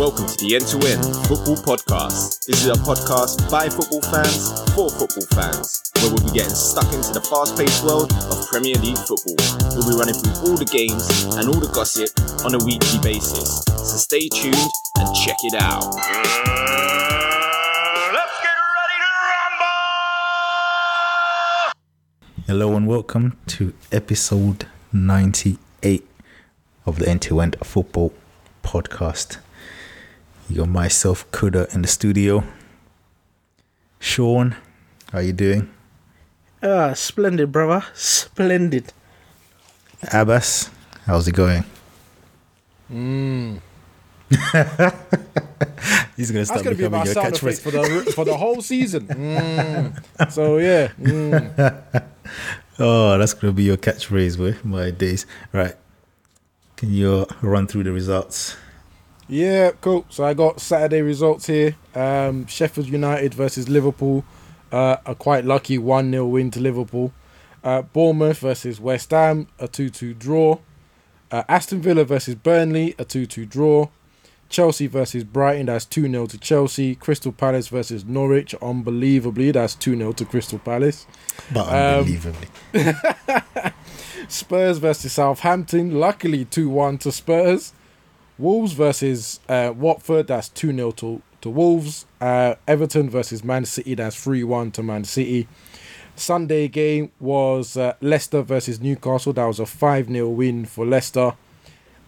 welcome to the End to End Football Podcast. This is a podcast by football fans for football fans, where we'll be getting stuck into the fast paced world of Premier League football. We'll be running through all the games and all the gossip on a weekly basis. So stay tuned and check it out. Uh, let's get ready to rumble! Hello and welcome to episode 98 of the End to End Football Podcast. You got myself, Kuda, in the studio. Sean, how you doing? Ah, splendid, brother. Splendid. Abbas, how's it going? Mmm. He's gonna That's start going to be becoming my your sound effect catchphrase. for the for the whole season. Mm. So yeah, mm. Oh, that's gonna be your catchphrase, boy. My days. Right. Can you uh, run through the results? Yeah, cool. So I got Saturday results here. Um, Sheffield United versus Liverpool. Uh, a quite lucky one 0 win to Liverpool. Uh, Bournemouth versus West Ham, a two two draw. Uh, Aston Villa versus Burnley, a two two draw. Chelsea versus Brighton, that's 2 0 to Chelsea. Crystal Palace versus Norwich, unbelievably, that's 2 0 to Crystal Palace. But Um, unbelievably. Spurs versus Southampton, luckily 2 1 to Spurs. Wolves versus uh, Watford, that's 2 0 to, to Wolves. Uh, Everton versus Man City, that's 3 1 to Man City. Sunday game was uh, Leicester versus Newcastle, that was a 5 0 win for Leicester.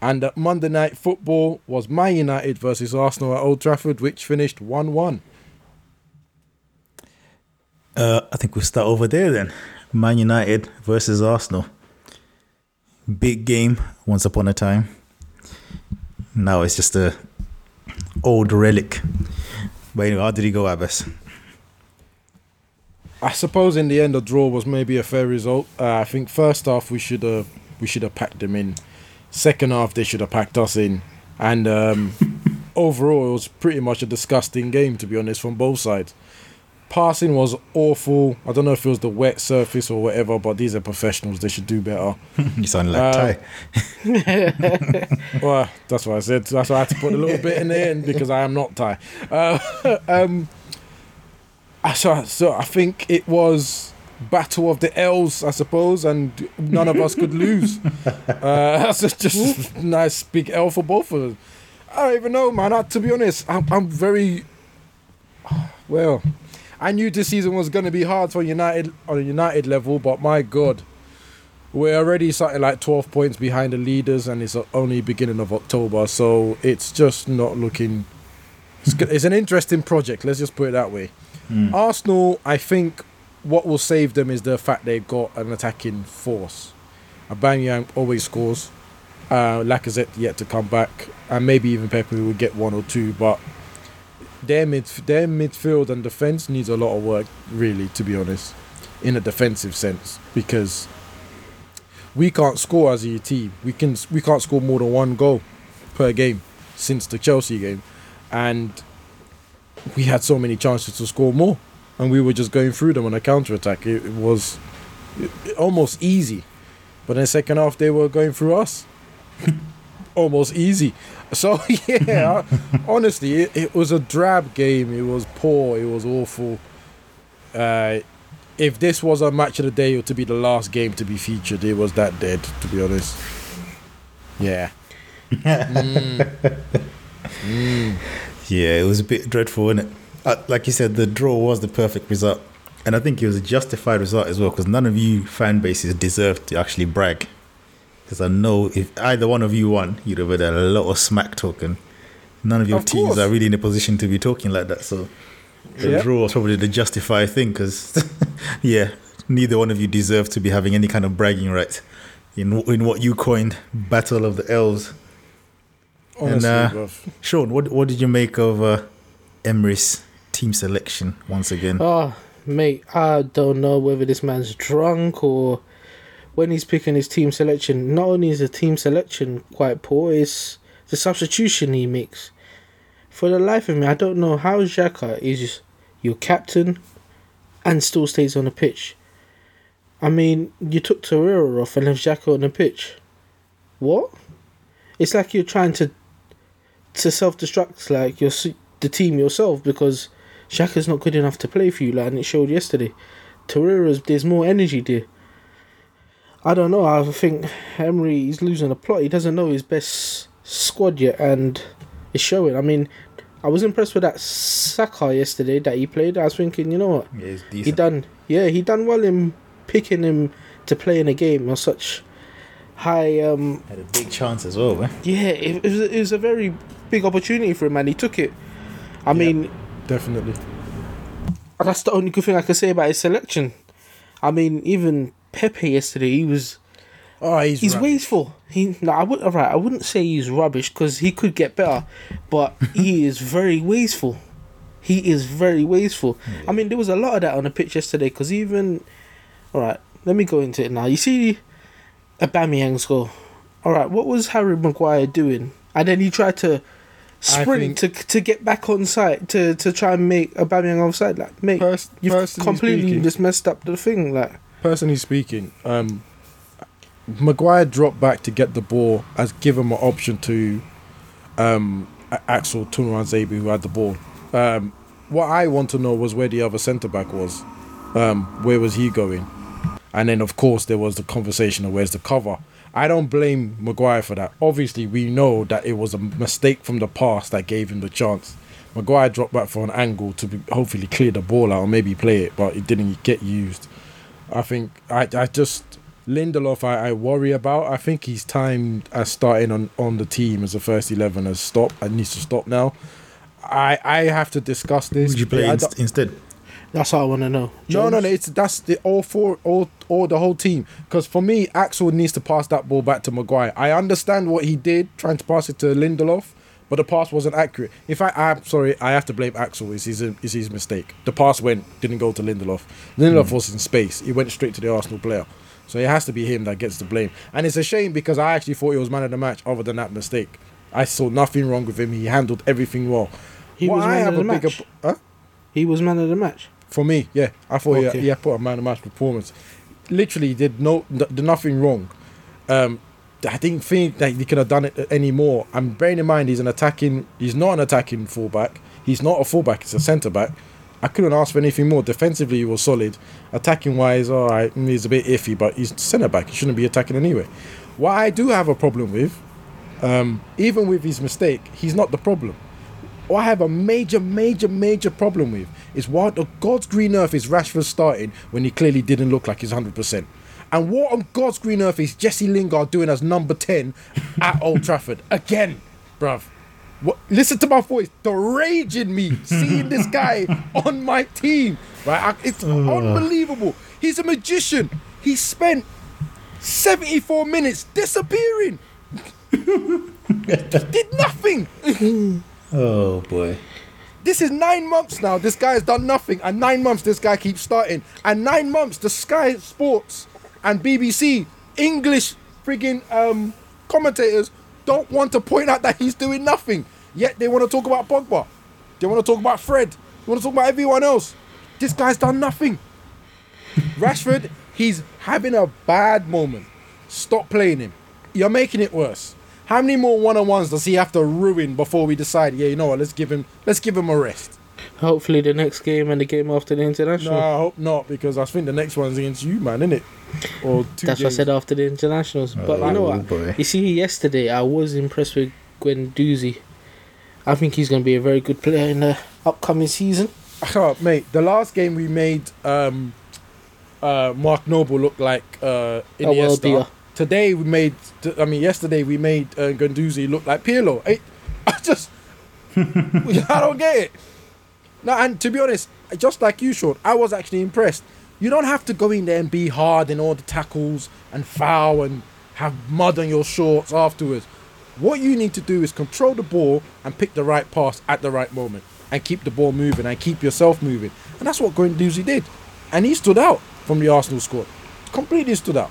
And uh, Monday night football was Man United versus Arsenal at Old Trafford, which finished 1 1. Uh, I think we'll start over there then. Man United versus Arsenal. Big game once upon a time. Now it's just a old relic. But anyway, how did he go, Abbas? I suppose in the end, a draw was maybe a fair result. Uh, I think first half we should have we should have packed them in. Second half they should have packed us in, and um, overall it was pretty much a disgusting game to be honest from both sides. Passing was awful. I don't know if it was the wet surface or whatever, but these are professionals. They should do better. You sound like Uh, Ty. well, that's what I said. That's why I had to put a little bit in the end because I am not Ty. Uh, um, so, so I think it was battle of the L's, I suppose, and none of us could lose. Uh, that's just, nice big L for both of us. I don't even know, man. I, to be honest, I'm, I'm very well. I knew this season was going to be hard for United on a United level, but my God, we're already something like 12 points behind the leaders, and it's only beginning of October, so it's just not looking. It's, it's an interesting project. Let's just put it that way. Arsenal, I think, what will save them is the fact they've got an attacking force. Aubameyang always scores. Uh, Lacazette yet to come back, and maybe even Pepe will get one or two, but their mid their midfield and defense needs a lot of work, really, to be honest, in a defensive sense, because we can't score as a team. We can we can't score more than one goal per game since the Chelsea game, and we had so many chances to score more, and we were just going through them on a counter attack. It, it was almost easy, but in the second half they were going through us. almost easy. So yeah, honestly, it, it was a drab game. It was poor. It was awful. Uh, if this was a match of the day or to be the last game to be featured, it was that dead. To be honest, yeah. Yeah, it was a bit dreadful, wasn't it? Uh, like you said, the draw was the perfect result. And I think it was a justified result as well because none of you fan bases deserve to actually brag. Because I know if either one of you won, you'd have had a lot of smack talking. None of your Of teams course. are really in a position to be talking like that. So the Yeah. draw was probably the justified thing because, yeah, neither one of you deserve to be having any kind of bragging right in, in what you coined Battle of the Elves. Honestly, uh. Sean, what what did you make of uh, Emery's team selection once again? Oh, mate, I don't know whether this man's drunk or when he's picking his team selection. Not only is the team selection quite poor, it's the substitution he makes. For the life of me, I don't know how Xhaka is your captain and still stays on the pitch. I mean, you took Torreira off and left Xhaka on the pitch. What? It's like you're trying to to self destruct like your the team yourself because Xhaka's not good enough to play for you, like and it showed yesterday. Torreira's there's more energy there. I don't know. I think Emery is losing the plot. He doesn't know his best squad yet, and it's showing. I mean, I was impressed with that Saka yesterday that he played. I was thinking, you know what, Yeah, he's he done. Yeah, he done well in picking him to play in a game on such high um Had a big chance as well, man. yeah, it, it, was, it was a very big opportunity for him, and he took it. I mean, Definitely. that's the only good thing I can say about his selection. I mean, even Pepe yesterday, he was Oh, he's he's rubbish. wasteful. He no, I would alright. I wouldn't say he's rubbish because he could get better, but he is very wasteful. He is very wasteful. I mean, there was a lot of that on the pitch yesterday because even all right. Let me go into it now. You see, Aubameyang's goal. All right, what was Harry Maguire doing? And then he tried to sprint to to get back on site to, to try and make Aubameyang offside. Like, mate, Pers- you've completely speaking- just messed up the thing. Like, personally speaking, um, Maguire dropped back to get the ball as give him an option to um, Axel Tuanzebe who had the ball. Um, what I want to know was where the other centre back was. Um, where was he going? And then of course there was the conversation of where's the cover. I don't blame Maguire for that. Obviously we know that it was a mistake from the past that gave him the chance. Maguire dropped back for an angle to be, hopefully clear the ball out or maybe play it, but it didn't get used. I think I, I just Lindelof I, I worry about. I think he's timed as starting on, on the team as a first eleven has stopped and needs to stop now. I I have to discuss this. Would you play I inst- instead? that's what I want to know. no, no, no. It's that's the all four, all, all the whole team. Because for me, Axel needs to pass that ball back to Maguire. I understand what he did, trying to pass it to Lindelof, but the pass wasn't accurate. In fact, I'm sorry, I have to blame Axel. It's his, it's his mistake. The pass went, didn't go to Lindelof. Lindelof was in space. He went straight to the Arsenal player. So it has to be him that gets the blame. And it's a shame because I actually thought he was man of the match. Other than that mistake, I saw nothing wrong with him. He handled everything well. He What was I man of the match. huh? He was man of the match. For me, yeah, I thought Okay. he, he put a man of match performance. Literally did no did nothing wrong. Um, I didn't think that he could have done it anymore. And bearing in mind, he's an attacking. He's not an attacking fullback. He's not a fullback. He's a centre back. I couldn't ask for anything more. Defensively, he was solid. Attacking wise, all right, mm, he's a bit iffy, but he's centre back. He shouldn't be attacking anyway. What I do have a problem with, um, even with his mistake, he's not the problem. What I have a major, major, major problem with is what the God's green earth is Rashford starting when he clearly didn't look like he's 100%. And what on God's green earth is Jesse Lingard doing as number 10 at Old Trafford? Again, bruv. What, listen to my voice. The rage in me seeing this guy on my team. Right? It's unbelievable. He's a magician. He spent 74 minutes disappearing. Did nothing. Oh boy. This is nine months now. This guy has done nothing, and nine months this guy keeps starting, and nine months the Sky Sports and BBC English frigging um, commentators don't want to point out that he's doing nothing. Yet they want to talk about Pogba. They want to talk about Fred. They want to talk about everyone else. This guy's done nothing. Rashford, he's having a bad moment. Stop playing him. You're making it worse. How many more one-on-ones does he have to ruin before we decide? Yeah, you know what? Let's give him. Let's give him a rest. Hopefully, the next game and the game after the international. No, international. I hope not because I think the next one's against you, man, isn't it? Or two That's what I said after the internationals. But you know Oh, what? boy. You see, yesterday I was impressed with Guendouzi. I think he's going to be a very good player in the upcoming season. Oh, mate, the last game we made, um, uh, Mark Noble look like uh, A world Iniesta. beater. Today we made. I mean, yesterday we made uh, Guendouzi look like Pirlo. I, I just, I don't get it. No, and to be honest, just like you, Sean, I was actually impressed. You don't have to go in there and be hard in all the tackles and foul and have mud on your shorts afterwards. What you need to do is control the ball and pick the right pass at the right moment and keep the ball moving and keep yourself moving. And that's what Guendouzi did. And he stood out from the Arsenal squad. Completely stood out.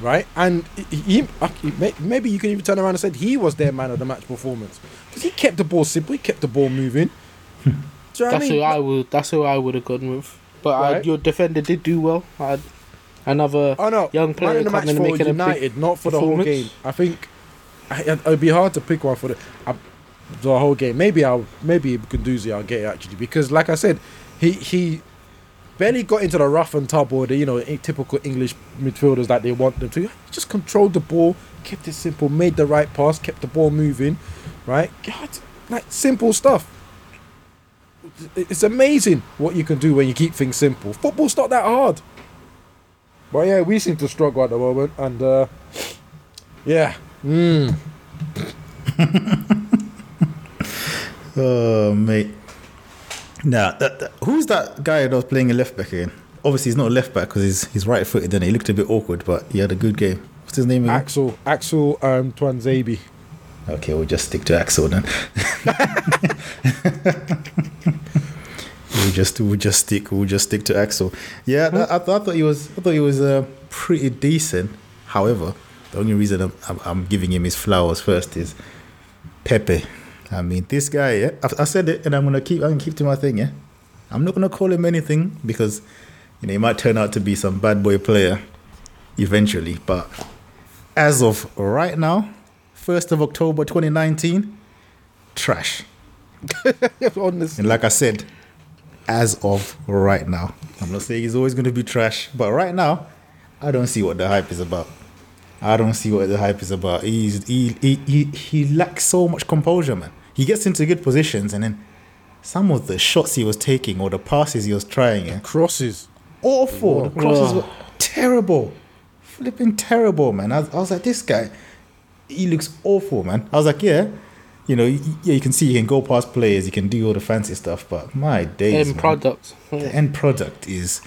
Right? And he- maybe you can even turn around and say he was their man of the match performance. Because he kept the ball simple, he kept the ball moving. Do you know That's I mean? who I would. That's who I would have gone with. But uh, Right. your defender did do well. I had another Oh no, young player in the coming and for making a big United, not for the whole game. I think it'd be hard to pick one for the. I, the whole game. Maybe I'll maybe Guendouzi I'll get it actually because like I said, he he barely got into the rough and tumble, the you know typical English midfielders that they want them to. He just controlled the ball, kept it simple, made the right pass, kept the ball moving, right? God, like simple stuff. It's amazing what you can do when you keep things simple. Football's not that hard. But yeah, we seem to struggle at the moment, and uh, yeah, mm. Oh, mate. Now, that, that- who's that guy that was playing a left back again? Obviously, he's not a left back because he's, he's right footed, and he looked a bit awkward, but he had a good game. What's his name again? Axel Axel um, Tuanzebe. Okay, we'll just stick to Axel then. we'll just we'll just stick we'll just stick to Axel. Yeah, that, I, th- I thought he was I thought he was uh, pretty decent. However, the only reason I'm, I'm, I'm giving him his flowers first is Pepe. I mean, this guy. Yeah, I, I said it, and I'm gonna keep I'm gonna keep to my thing. Yeah, I'm not gonna call him anything because you know he might turn out to be some bad boy player eventually, but as of right now, 1st of October 2019, trash. And like I said, as of right now, I'm not saying he's always going to be trash, but right now, I don't see what the hype is about. I don't see what the hype is about. He's he he he, he lacks so much composure, man. He gets into good positions, and then some of the shots he was taking or the passes he was trying, yeah, crosses. awful. The crosses were terrible, flipping terrible, man. I, I was like, this guy, he looks awful, man. I was like, yeah, you know, yeah, you can see he can go past players, he can do all the fancy stuff, but my days, End man, product. the end product is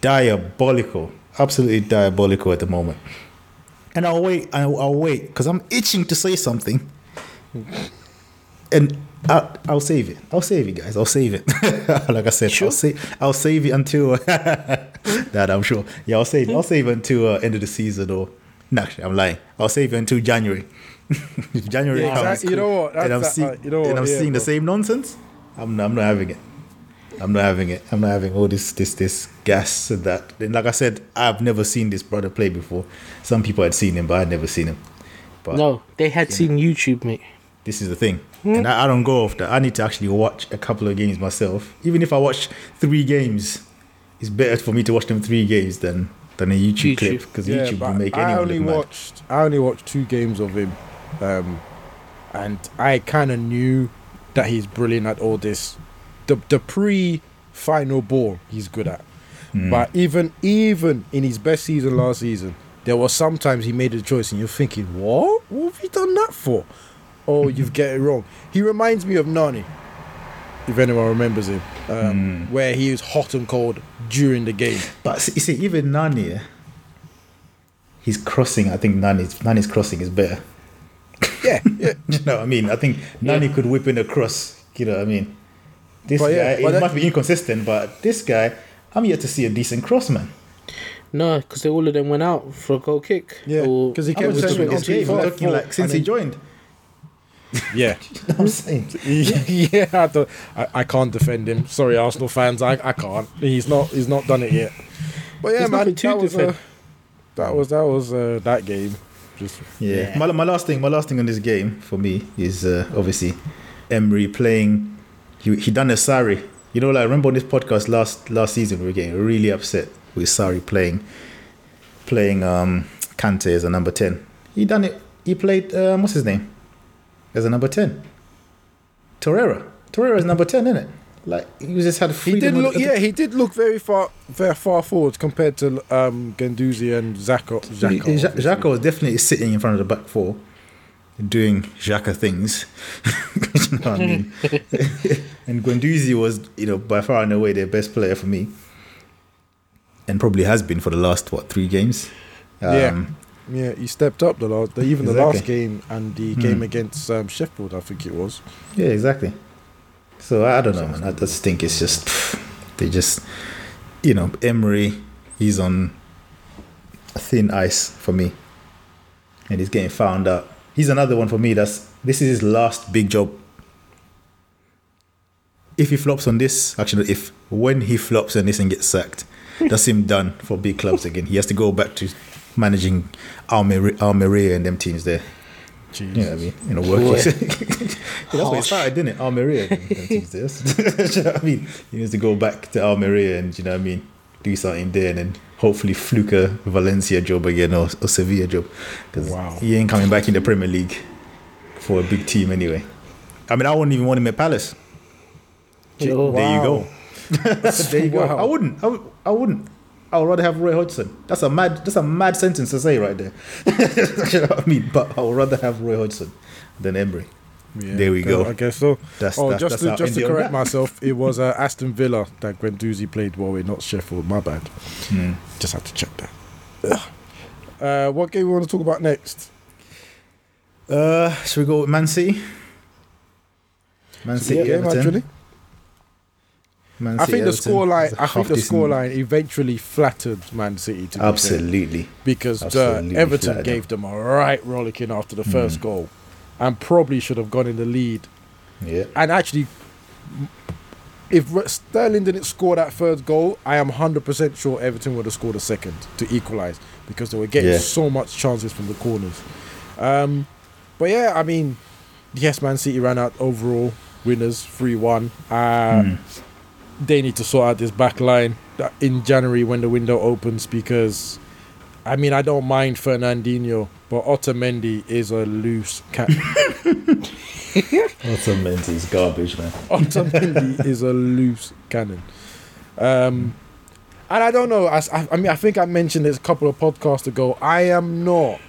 diabolical, absolutely diabolical at the moment. And I'll wait, I'll, I'll wait, because I'm itching to say something, and I'll, I'll save it. I'll save it, guys. I'll save it. like I said, I'll save. I'll save it until that. I'm sure. Yeah, I'll save. I'll save it until uh, end of the season, or no, actually, I'm lying. I'll save it until January. if January Yeah, comes, exactly. You know what? and I'm, That's see, uh, you know and? I'm Yeah, seeing the same nonsense. I'm not, I'm not having it. I'm not having it. I'm not having all this this this gas and that. And like I said, I've never seen this brother play before. Some people had seen him, but I'd never seen him. But No, they had seen YouTube, mate. this is the thing. And I, I don't go off that. I need to actually watch a couple of games myself. Even if I watch three games, it's better for me to watch them three games than than a YouTube, YouTube. clip because Yeah, YouTube will but make I anyone only look mad. watched I only watched two games of him, um, and I kind of knew that he's brilliant at all this. The the pre final ball he's good at, Hmm. but even even in his best season last season, there was sometimes he made a choice and you're thinking, what? What have you done that for? Oh, you've get it wrong. He reminds me of Nani. If anyone remembers him, um, Hmm. where he was hot and cold during the game. But you see, even Nani, he's crossing. I think Nani's Nani's crossing is better. Yeah, yeah. you know what I mean? I think Nani could whip in a cross. You know what I mean? This But guy, but it that- must be inconsistent, but this guy, I'm yet to see a decent cross, man. No, because all of them went out for a goal kick. Yeah, 'cause he I'm kept not just talking went this on to game. I'm talking like since and he joined. Yeah. You know what I'm saying? yeah, I, don't, I, I can't defend him. Sorry, Arsenal fans, I, I can't. He's not he's not done it yet. But yeah, There's man, nothing to that was, uh, that was that was uh, that game. Just Yeah. My, my last thing, my last thing on this game for me is uh, obviously Emery playing. He he done a Sarri. You know, like I remember on this podcast last last season we were getting really upset with Sarri playing playing um Kante as a number ten. He done it. He played um, what's his name as a number ten. Torreira. Torreira is number ten, isn't it? Like he just had a he did look yeah he did look very far very far forward compared to um Guendouzi and Zako. Ja- was definitely sitting in front of the back four, doing Xhaka things. you know what I mean? and Guendouzi was, you know, by far and away their best player for me, and probably has been for the last what three games. Um, Yeah. Yeah, he stepped up the last, the, even the last game and the Hmm. game against um, Sheffield, I think it was. yeah, exactly. So I, don't know, man. I just think it's just they just, you know, Emery, he's on thin ice for me, and he's getting found out. He's another one for me. That's this is his last big job. If he flops on this, actually, if when he flops on this and gets sacked, that's him done for big clubs again. He has to go back to managing Almeria, Almeria and them teams there. You know what I mean? You know, work. That's what it Harsh. started, didn't it? Almeria. didn't it? Do you know what I mean? He needs to go back to Almeria and, you know what I mean, do something there and then hopefully fluke a Valencia job again or, or Sevilla job. Because Wow. he ain't coming back in the Premier League for a big team anyway. I mean, I wouldn't even want him at Palace. Oh, There you go. there you go. Wow. I wouldn't. I, I wouldn't. I would rather have Roy Hodgson. That's a mad. That's a mad sentence to say right there. you know what I mean? But I would rather have Roy Hodgson than Emery. Yeah, There we go. I guess so. That's- oh, that's- just that's to, just to correct myself, it was uh, Aston Villa that Guendouzi played with, not Sheffield. My bad. Hmm. Just had to check that. Uh, what game we want to talk about next? Uh, should we go with Man City? Man City, game, Everton. actually. Man I City, think the Everton. scoreline. It's a I think the decent- scoreline eventually flattered Man City. To be fair. Absolutely. because uh, Everton flattered gave them a right rollicking after the first Mm. goal, and probably should have gone in the lead. Yeah. And actually, if Sterling didn't score that third goal, I am hundred percent sure Everton would have scored a second to equalise because they were getting Yeah. so much chances from the corners. Um, but yeah, I mean, yes, Man City ran out overall winners three one. Uh, Mm. They need to sort out this back line in January when the window opens because. I mean, I don't mind Fernandinho, but Otamendi is a loose cat. Otamendi is garbage, man. Otamendi is a loose cannon. Um, and I don't know. I mean, I think I mentioned this a couple of podcasts ago. I am not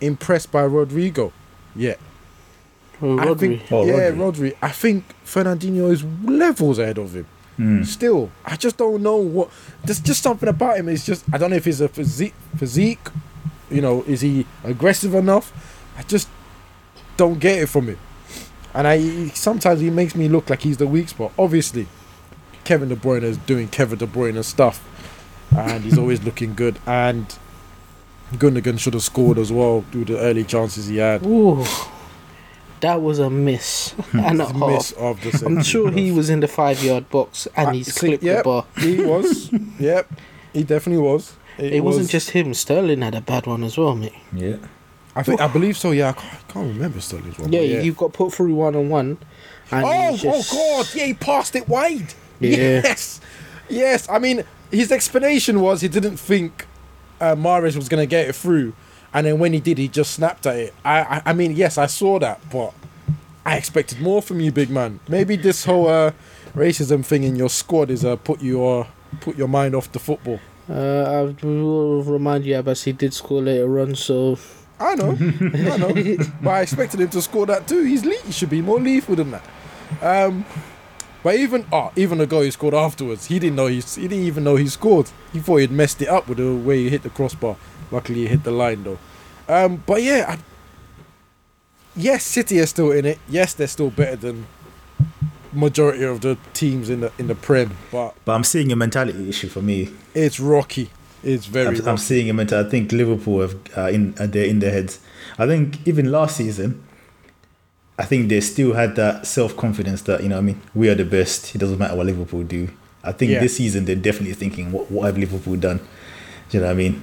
impressed by Rodrigo yet. Oh, I Rodri. think, Oh, yeah, Rodri. Rodri. I think Fernandinho is levels ahead of him. Mm. Still, I just don't know what. There's just something about him. It's just I don't know if he's a physique. Physique, you know, is he aggressive enough? I just don't get it from him. And I sometimes he makes me look like he's the weak spot. Obviously, Kevin De Bruyne is doing Kevin De Bruyne stuff, and he's always looking good. And Gundogan should have scored as well due to the early chances he had. Ooh, that was a miss and a Miss half. of the I'm sure he was in the five yard box and I he's think- clipped the yep. bar. He was. yep, he definitely was. It, wasn't just him. Sterling had a bad one as well, mate. Yeah. I think I believe so. Yeah, I can't, I can't remember Sterling's one. Yeah, but yeah. you got put through one on one. And Oh, he's just- oh God! Yeah, he passed it wide. Yeah. Yes, yes. I mean, his explanation was he didn't think uh, Mahrez was gonna get it through, and then when he did, he just snapped at it. I, I, I mean, yes, I saw that, but I expected more from you, big man. Maybe this whole uh, racism thing in your squad is uh, put your put your mind off the football. Uh, I will remind you, Abbas, he did score later on, so I know, I know, but I expected him to score that too. He's le- he should be more lethal than that. Um, but even oh, even the goal he scored afterwards, he didn't know he he didn't even know he scored. He thought he'd messed it up with the way he hit the crossbar. Luckily, you hit the line though. Um, but yeah, I, yes, City are still in it. Yes, they're still better than majority of the teams in the in the Prem. But But I'm seeing a mentality issue for me. it's rocky. It's very I'm, rocky. I'm seeing a mental. I think Liverpool have uh, in uh, they're in their heads. I think even last season, I think they still had that self confidence that you know. what I mean, we are the best. It doesn't matter what Liverpool do. I think Yeah. this season they're definitely thinking, what what have Liverpool done? Do you know what I mean?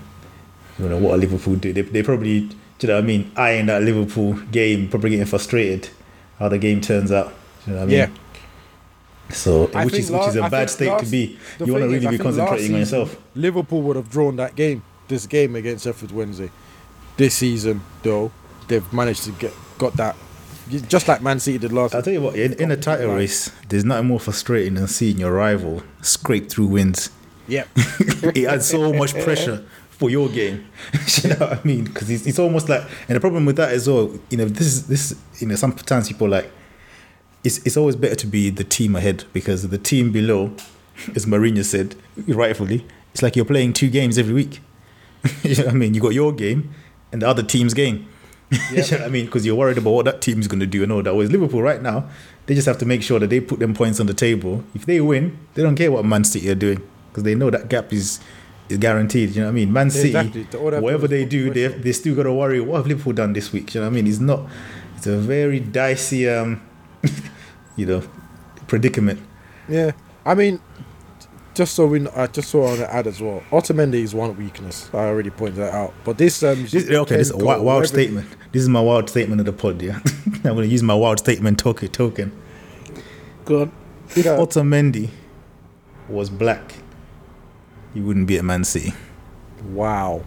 You know what a Liverpool do? They they probably do you know what I mean? Eyeing that Liverpool game, probably getting frustrated how the game turns out. Do you know what I mean? Yeah. So I which is which is a I bad state to be. You want to thing is, really be concentrating on yourself. Liverpool would have drawn that game, this game against Sheffield Wednesday. This season, though, they've managed to get got that, just like Man City did last. I'll tell you what, in, in a title Right. race, there's nothing more frustrating than seeing your rival scrape through wins. Yep. it adds so much pressure for your game. you know what I mean? Because it's, it's almost like, and the problem with that as well, you know, this is this, you know, sometimes people like, it's it's always better to be the team ahead because the team below, as Mourinho said rightfully, it's like you're playing two games every week. you know what I mean? You got your game and the other team's game. you know what I mean? Because you're worried about what that team's going to do and all that. Whereas Liverpool right now, they just have to make sure that they put them points on the table. If they win, they don't care what Man City are doing because they know that gap is guaranteed. You know what I mean? Man City, Exactly. All they have to whatever they do, they they still got to worry. What have Liverpool done this week? You know what I mean? It's not. It's a very dicey, um, you know, predicament. Yeah. I mean, just so we, kn- I just saw on the ad as well. Otamendi is one weakness. I already pointed that out. But this, um, This, okay, this is a wild, wild statement. This is my wild statement of the pod. Yeah, I'm gonna use my wild statement token. Token. Go on. If Yeah. Otamendi was black, he wouldn't be at Man City. Wow.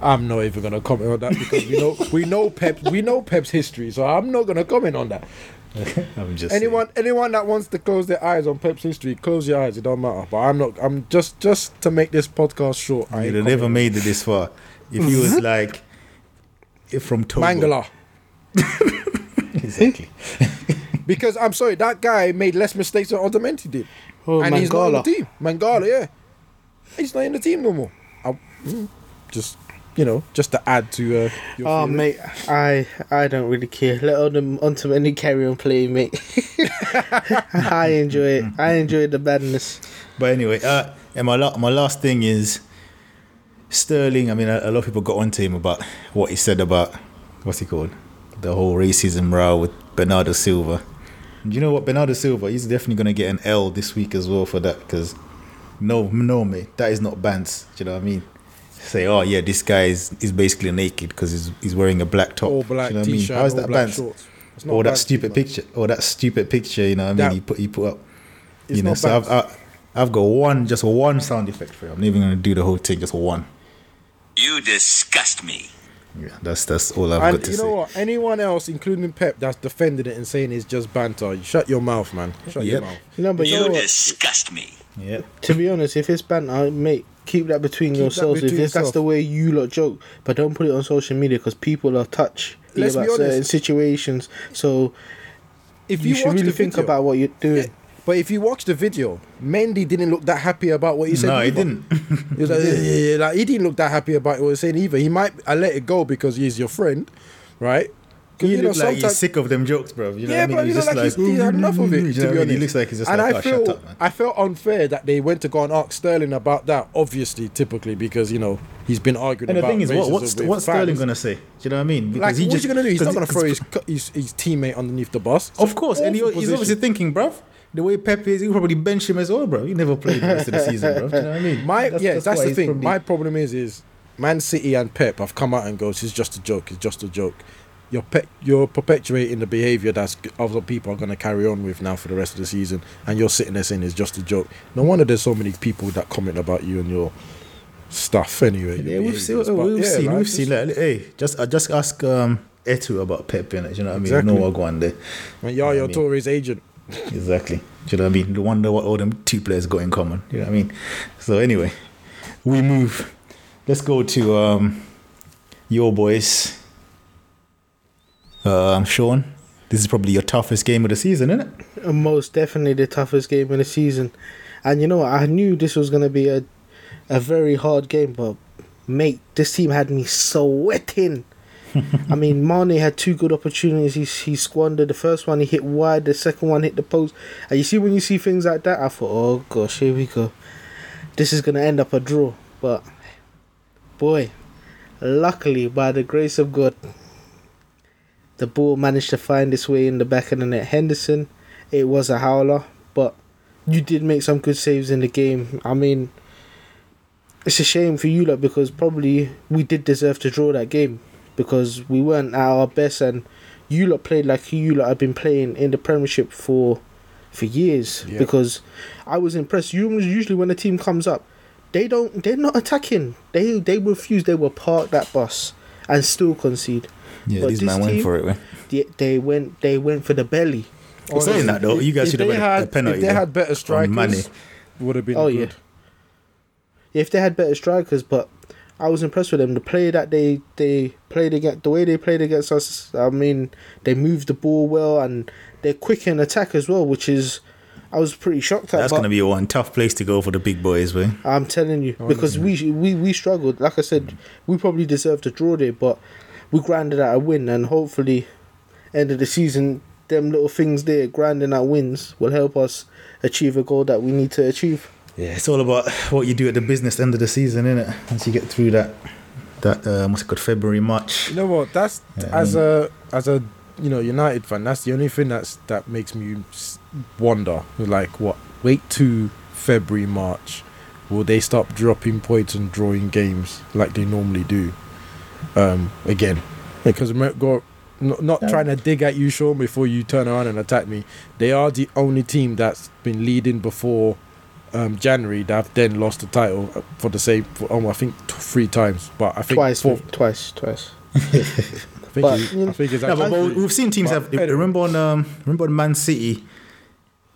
I'm not even gonna comment on that because we know we know Pep we know Pep's history, so I'm not gonna comment on that. I'm just Anyone anyone that wants to close their eyes on Pep's history, close your eyes. It don't matter. But I'm not. I'm just just to make this podcast short. I You'd have never commenting. made it this far if he was like if from Togo. Mangala. Exactly. Because I'm sorry, that guy made less mistakes than Otamendi did, Oh, and he's not in the team. Mangala, yeah, he's not in the team no more. I, mm, just you know, just to add to uh, your. Oh feelings. mate, I I don't really care. Let on them onto any carry on playing, mate. I enjoy it. I enjoy the badness. But anyway, uh, and my la- my last thing is Sterling. I mean, a, a lot of people got onto him about what he said about what's he called, the whole racism row with Bernardo Silva. Do you know what Bernardo Silva? He's definitely gonna get an L this week as well for that because no, no, mate, that is not bants. Do you know what I mean? Say, oh yeah, this guy is, is basically naked because he's he's wearing a black top. all black you know what I mean? t-shirt, How's that black bants? shorts. It's not Or that stupid man. picture, or that stupid picture, you know what I mean? That- he put he put up. It's you know, not so I've, bants. I, I've got one, just one sound effect for you. I'm not even gonna do the whole thing, just one. You disgust me. Yeah, that's that's all I've And got to say. you say. know what? Anyone else, including Pep, that's defending it and saying it's just banter, you shut your mouth, man. Shut your Yep. mouth. No, but you know You what? disgust me. Yeah, To be honest, if it's banter, mate, keep that between Keep that yourselves. between if it's, that's the way you lot joke, but don't put it on social media because people are touchy Let's be about certain situations. So If you, you, should really think video- about what you're doing. But if you watch the video, Mendy didn't look that happy about what he said. no, he didn't. He was like, yeah, yeah, yeah, like he didn't look that happy about what he was saying either. He might I let it go because he's your friend, right? He you know, like he's sometimes- sick of them jokes, bro. You know yeah, what I mean? but you He's know, just like, he's, he's mm-hmm, had enough of it. You know To be mean? He looks like he's just and like, I oh, feel shut up, man. I felt unfair that they went to go and ask Sterling about that. Obviously, typically because you know he's been arguing. And the about thing is, what, what's what's Sterling gonna say? Do you know what I mean? Like, he what's he gonna do? He's not gonna throw his, his his teammate underneath the bus. Of course, and he, he's obviously thinking, bruv. The way Pep is, he'll probably bench him as well, bro. He never played the rest of the season, bro. Do you know what I mean? My yeah, that's, the thing. probably- My problem is is Man City and Pep have come out and goes, it's just a joke. It's just a joke. You're pe- you're perpetuating the behavior that's g- other people are going to carry on with now for the rest of the season, and you're sitting there saying it's just a joke. No wonder there's so many people that comment about you and your stuff. Anyway, your Yeah, we've seen. But we've yeah, seen, like, we've seen. Like, hey, just uh, just ask um, Eto'o about Pep, innit? You know what I mean? Exactly. No one there. And Yaya I mean- Toure's agent. Exactly. Do you know what I mean? No wonder what all them two players got in common. Do You know what I mean? So anyway, we move. Let's go to um, your boys. Um, Sean, this is probably your toughest game of the season, isn't it? Uh, Most definitely the toughest game in the season. And you know what? I knew this was going to be a, a very hard game, but mate, this team had me sweating. I mean, Mane had two good opportunities. He, he squandered the first one. He hit wide. The second one hit the post. And you see, when you see things like that, I thought, oh gosh, here we go. This is going to end up a draw. But boy, luckily, by the grace of God, the ball managed to find its way in the back of the net. Henderson, it was a howler, but you did make some good saves in the game. I mean, it's a shame for you lot because probably we did deserve to draw that game because we weren't at our best and you lot played like you lot have been playing in the Premiership for for years. Yeah. Because I was impressed. Usually when a team comes up, they don't they're not attacking. They they refuse. They will park that bus and still concede. Yeah, But these this man went for it. Man. They, they went they went for the belly. For saying that though, you guys should have they had a- a penalty. If they there had better strikers, Mane. would have been Oh, good. yeah. if they had better strikers, but I was impressed with them. The play that they they played against, the way they played against us. I mean, they moved the ball well and they're quick in attack as well, which is I was pretty shocked at. That's gonna be a one tough place to go for the big boys, way. I'm telling you because we we we struggled. Like I said, we probably deserved a draw there, but we grinded out a win, and hopefully, end of the season, them little things there, grinding out wins, will help us achieve a goal that we need to achieve. Yeah, it's all about what you do at the business end of the season, isn't it? Once you get through that, that um, what's it called, February, March. You know what? That's Yeah, as I a as a you know United fan. That's the only thing that's that makes me wonder. Like what? Wait to February, March, will they stop dropping points and drawing games like they normally do? Um, again, because Amer- go, not, not trying to dig at you, Sean, before you turn around and attack me. They are the only team that's been leading before um, January that have then lost the title uh, for the same, for, um, I think t- three times. But I think Twice, four, twice, twice. I think, But, it- I think it's No, but, but we've seen teams But have. anyway. Remember on um, remember when Man City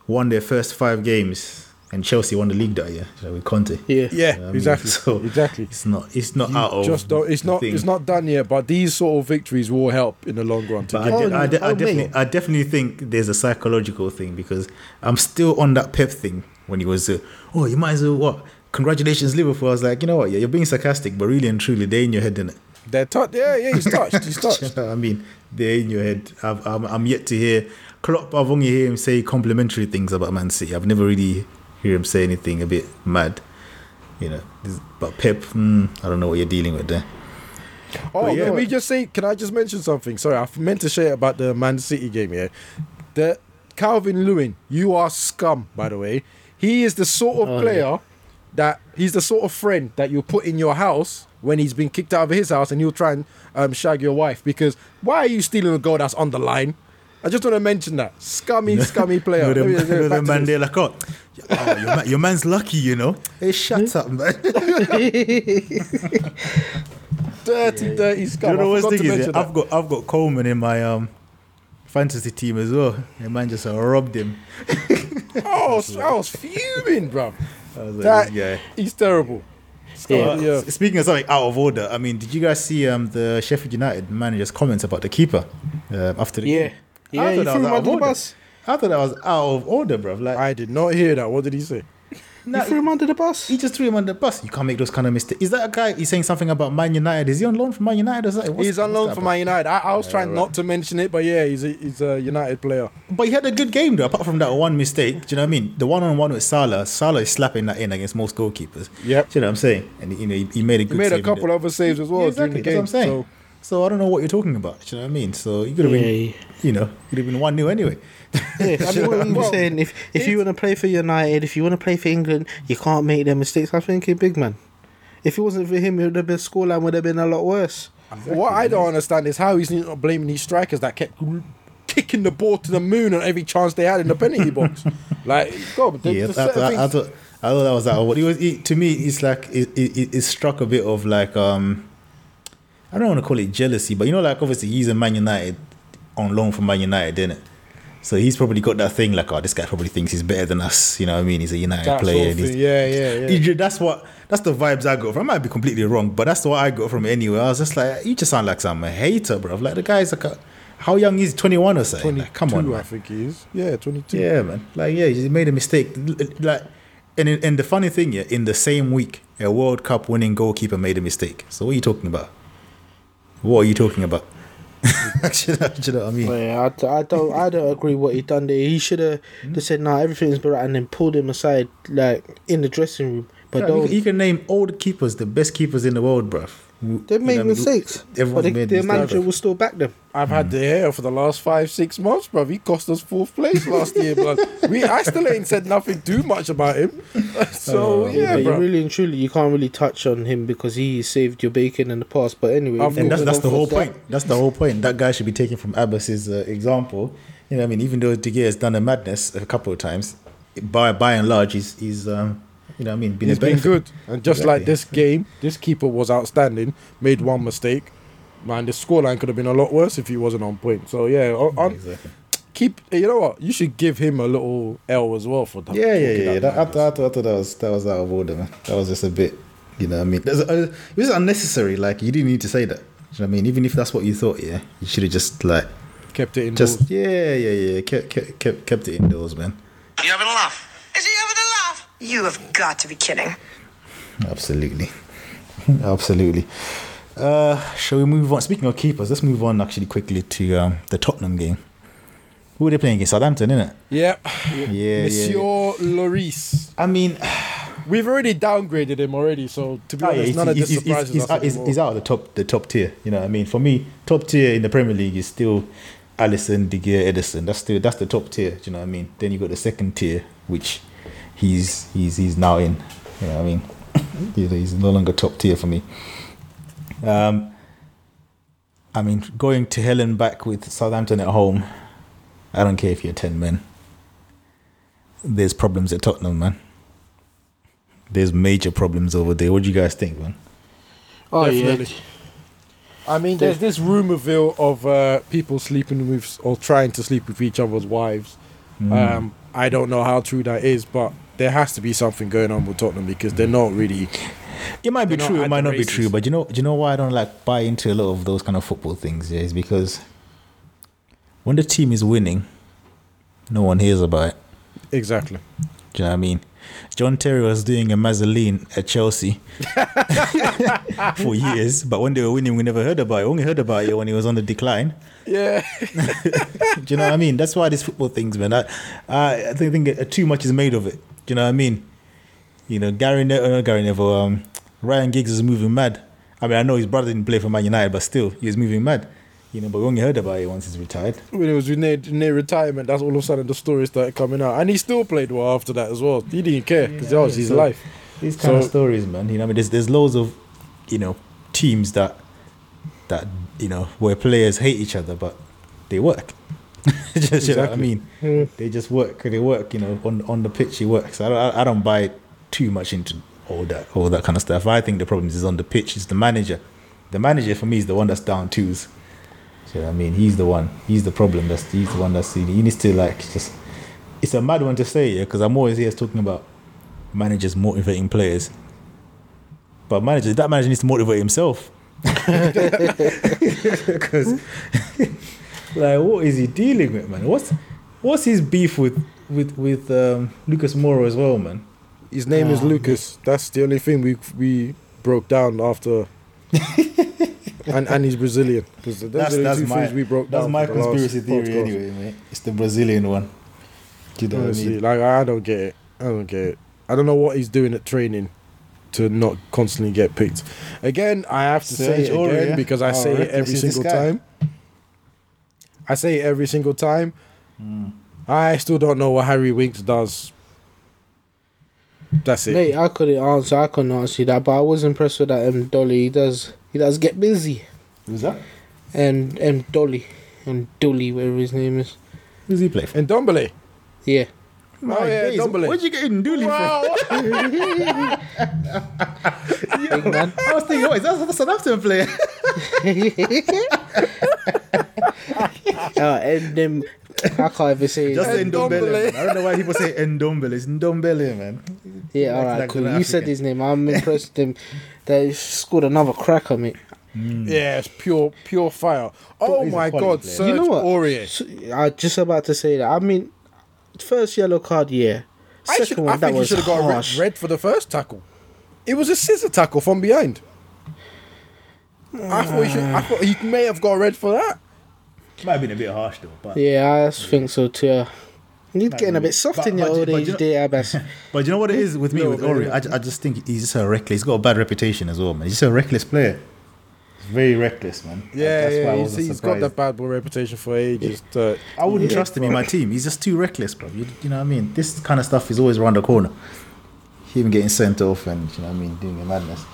won their first five games, and Chelsea won the league that year you know, with Conte. Yeah. Yeah, I mean, exactly. so- exactly. It's not. It's not You out of. just don't, it's not thing. it's not done yet, but these sort of victories will help in the long run. To But get I, Oh, de- I, de- I oh, definitely. I definitely think there's a psychological thing because I'm still on that Pep thing when he was, uh, oh, you might as well what? Congratulations, Liverpool. I was like, you know what? Yeah, you're being sarcastic, but really and truly, they're in your head, innit? They're touched. yeah, yeah, he's touched. He's You touched. know I mean, they're in your head. I've, I'm, I'm yet to hear Klopp. I've only hear him say complimentary things about Man City. I've never really hear him say anything a bit mad. You know, This- but Pep, hmm, I don't know what you're dealing with there. Oh, yeah. can we just say? Can I just mention something? Sorry, I meant to say about the Man City game here. The Calvert-Lewin, you are scum, by the way. He is the sort of Oh, player that he's the sort of friend that you put in your house when he's been kicked out of his house and he'll try and um, shag your wife because why are you stealing a goal that's on the line? I just want to mention that scummy, scummy player. You know, Let me- the, let me you know, back the to man this. there like, oh, your, man, your man's lucky, you know. Hey, shut up, man. dirty, dirty scum. you know I what's forgot the to thing is, mention yeah, that. I've got I've got Coleman in my um fantasy team as well. And man just uh, robbed him. I was, I was fuming, bro. I was like, That, this guy. he's terrible. Yeah. Uh, yeah. Speaking of something out of order, I mean, did you guys see um the Sheffield United manager's comments about the keeper uh, after the Yeah. game? Yeah, I you thought that threw was him under the bus. I thought that was out of order, bro. Like, I did not hear that. What did he say? nah, you threw him under the bus. he just threw him under the bus. You can't make those kind of mistakes. Is that a guy? He's saying something about Man United. Is he on loan from Man United or something? What's- he's on loan that for? Man United. I, I was trying right. not to mention it, but yeah, he's a, he's a United player. But he had a good game though, apart from that one mistake. Do you know what I mean? The one on one with Salah, Salah is slapping that in against most goalkeepers. Yep. Do you know what I'm saying? And you know, he, he made a good. He good made a couple in other saves as well Yeah, exactly. during the game. That's what I'm saying. So So I don't know what you're talking about. Do you know what I mean? So you could have Yeah, been, yeah. you know, you'd have been one new anyway. Yeah, I mean, what you were Well, saying, if if you want to play for United, if you want to play for England, you can't make them mistakes. I'm thinking, big man. If it wasn't for him, it would have been scoreline would have been a lot worse. what I don't understand is how he's not blaming these strikers that kept kicking the ball to the moon on every chance they had in the penalty box. Like, God, the, yeah, I, the I, certain I, thought I thought that was that. What he was he, to me, it's like it, it, it- it struck a bit of like um, I don't want to call it jealousy, but you know, like obviously he's a Man United on loan from Man United, didn't it? So he's probably got that thing like, oh, this guy probably thinks he's better than us. You know what I mean? He's a United that player. sort of and he's- Yeah, yeah, yeah. That's what that's the vibes I got from. I might be completely wrong, but that's what I got from anyway. I was just like, you just sound like some hater, bro. Like the guy's like, a, how young is he? twenty one or something? Like, come on, 22, I think he is. Yeah, 22. Yeah, man. Like, yeah, he made a mistake. Like, and and the funny thing, yeah, in the same week, a World Cup winning goalkeeper made a mistake. So what are you talking about? What are you talking about? do you know do you know what I mean? But yeah, I, d- I don't I don't agree what he done there. He should have hmm? just said, "Nah, everything's right," and then pulled him aside, like in the dressing room. But Yeah, don't. you, can- you can name all the keepers, the best keepers in the world, bruv. They made mistakes, but Everyone's the, made their mistakes. manager will still back them. I've had the hair for the last five, six months, bro. He cost us fourth place last year, but we I still ain't said nothing too much about him. So Oh, yeah, but you bro. really and truly, you can't really touch on him because he saved your bacon in the past. But anyway, Of And that's, that's the from whole that. point. That's the whole point. That guy should be taken from Abbas's uh, example. You know, I mean, even though De Gea has done a madness a couple of times, by by and large, he's he's um, you know, what I mean, been He's a been good, and just Exactly. like this game, this keeper was outstanding. Made one mistake, man. The scoreline could have been a lot worse if he wasn't on point. So yeah, on, on- Exactly. keep. You know what? You should give him a little L as well for that. Yeah, yeah, yeah. yeah. that That, I, madness. thought, I, thought, I thought that was that was out of order, man. That was just a bit, you know, what I mean, There's a, it was unnecessary. Like you didn't need to say that. You know what I mean? Even if that's what you thought, yeah, you should have just like kept it indoors. just yeah, yeah, yeah, kept kept kept, kept it indoors, man. You having a laugh? Is he having a laugh? You have got to be kidding. Absolutely, absolutely. Uh, shall we move on? Speaking of keepers, let's move on actually quickly to um, the Tottenham game. Who were they playing against? Southampton, innit? yeah, Yeah, yeah, Monsieur yeah. Lloris. I mean, We've already downgraded him already, so to be Oh, honest, yeah, he's, none of this he's, he's, surprises he's, us out, he's, he's out of the top the top tier. You know what I mean? For me, top tier in the Premier League is still Alisson, De Gea, Ederson. That's still that's the top tier. Do you know what I mean? Then you got the second tier, which he's he's he's now in. You know what I mean? He's no longer top tier for me. Um, I mean, going to hell and back with Southampton at home. I don't care if you're ten men. There's problems at Tottenham, man. There's major problems over there. What do you guys think, man? Oh Definitely. I mean, there's this rumorville of uh, people sleeping with or trying to sleep with each other's wives. Hmm. Um, I don't know how true that is, but there has to be something going on with Tottenham because they're not really. It might be true. It might not be true. But you know, do you know why I don't like buy into a lot of those kind of football things? Yeah, is because when the team is winning, no one hears about it. Exactly. Do you know what I mean? John Terry was doing a Mazzoline at Chelsea for years, but when they were winning, we never heard about it. We only heard about it when he was on the decline. Yeah. Do you know what I mean? That's why these football things, man. I, I, I think, too much is made of it. Do you know what I mean? You know, Gary, ne- uh, not Gary Neville, um, Ryan Giggs is moving mad. I mean, I know his brother didn't play for Man United, but still, he was moving mad. You know, but we only heard about it once he's retired. when it was near, near retirement, that's all of a sudden the story started coming out, and he still played well after that as well. He didn't care because that was his so- life. These kind of stories, man. You know, I mean, there's there's loads of, you know, teams that that you know where players hate each other, but they work. just, you know what I Exactly. mean, mm. they just work. They work. You know, on on the pitch, it works. I don't I, I don't buy too much into all that all that kind of stuff. I think the problem is on the pitch. It's the manager. The manager for me is the one that's down twos. So I mean, he's the one. He's the problem. That's he's the one that's he needs to like just. It's a mad one to say, yeah, because I'm always here talking about managers motivating players. But manager, that manager needs to motivate himself. Because, hmm? Like, what is he dealing with, man? What's what's his beef with with with um, Lucas Moura as well, man? His name is Lucas. That's the only thing we we broke down after. and and he's Brazilian because those That's are the that's two my things we broke that's down. my for the conspiracy theory podcast. anyway, mate. It's the Brazilian one. You know what I Honestly, mean? like I don't get it. I don't get it. I don't know what he's doing at training to not constantly get picked. Again, I have to say it again Aurier. because I How say it every is this single guy? time. I say it every single time. Hmm. I still don't know what Harry Winks does. That's it. Mate, I couldn't answer. I couldn't answer you that, but I was impressed with that. Um, Dolly, he does. He does get busy. Who's that? And um, Dolly, and Dolly, whatever his name is. Who's he play for? And Dombele. Yeah. Oh yeah, Dombele. Where'd you get in Dooley Wow. from? Big man. I was thinking, what is that? That's a Southampton player. Uh, and then I can't even say Just his say. Ndombele. Ndombele. I don't know why people say Ndombele. It's Ndombele, man. Yeah, all Like- right, like cool. an You said his name. I'm impressed with him. That he scored another crack cracker, mate. Yeah, it's pure pure fire. Oh my god, player. Serge you know what? Aurier. So, I just about to say that. I mean, first yellow card, yeah. I, Second should, one, I that think he should have got red, red for the first tackle. It was a scissor tackle from behind. I thought he should. I thought he may have got red for that. Might have been a bit harsh though, but Yeah, I think so too. You're getting a bit soft But- in your but- old but age you know- there, Abass. but you know what it is with me No, with but- Aurier? I, I just think he's just a reckless. He's got a bad reputation as well, man. He's just a reckless player. He's very reckless, man. Yeah, That's why yeah. I He's, he's got surprised. that bad boy reputation for ages. uh, I wouldn't trust him in my team. He's just too reckless, bro. You, you know what I mean? This kind of stuff is always around the corner. Him getting sent off and you know what I mean, doing a madness.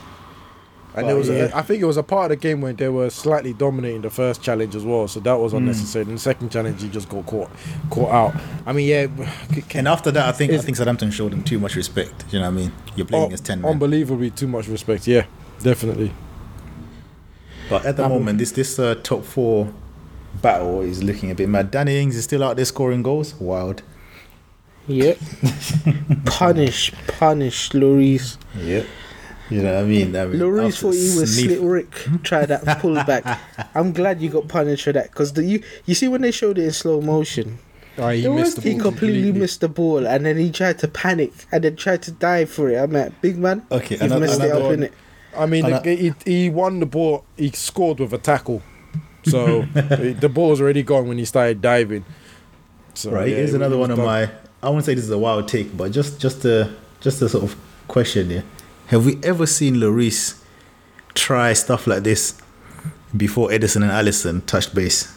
And But, there was, yeah. a, I think it was a part of the game when they were slightly dominating the first challenge as well, so that Hmm. was unnecessary. And the second challenge, he just got caught, caught out. I mean, yeah, c- c- And after that, I think I think Southampton showed him too much respect. You know what I mean? You're playing un- as ten men. unbelievably too much respect. Yeah, definitely. But at the moment, this this uh, top four battle is looking a bit mad. Danny Ings is still out there scoring goals. Wild. Yep. punish, punish, Lloris. Yep. You know what I mean? I mean Lloris after thought he was sniff- Slit Rick. Try that pullback. I'm glad you got punished for that because you you see when they showed it in slow motion, oh, he missed the he ball completely, missed the ball and then he tried to panic and then tried to dive for it. I'm like, big man, Okay, you've another- messed it up one. in it. I mean, the, he, he won the ball. He scored with a tackle, so the ball was already gone when he started diving. So, Right. yeah, here's another was one of my. I won't say this is a wild take, but just just a just a sort of question here. Have we ever seen Lloris try stuff like this before Ederson and Alisson touched base?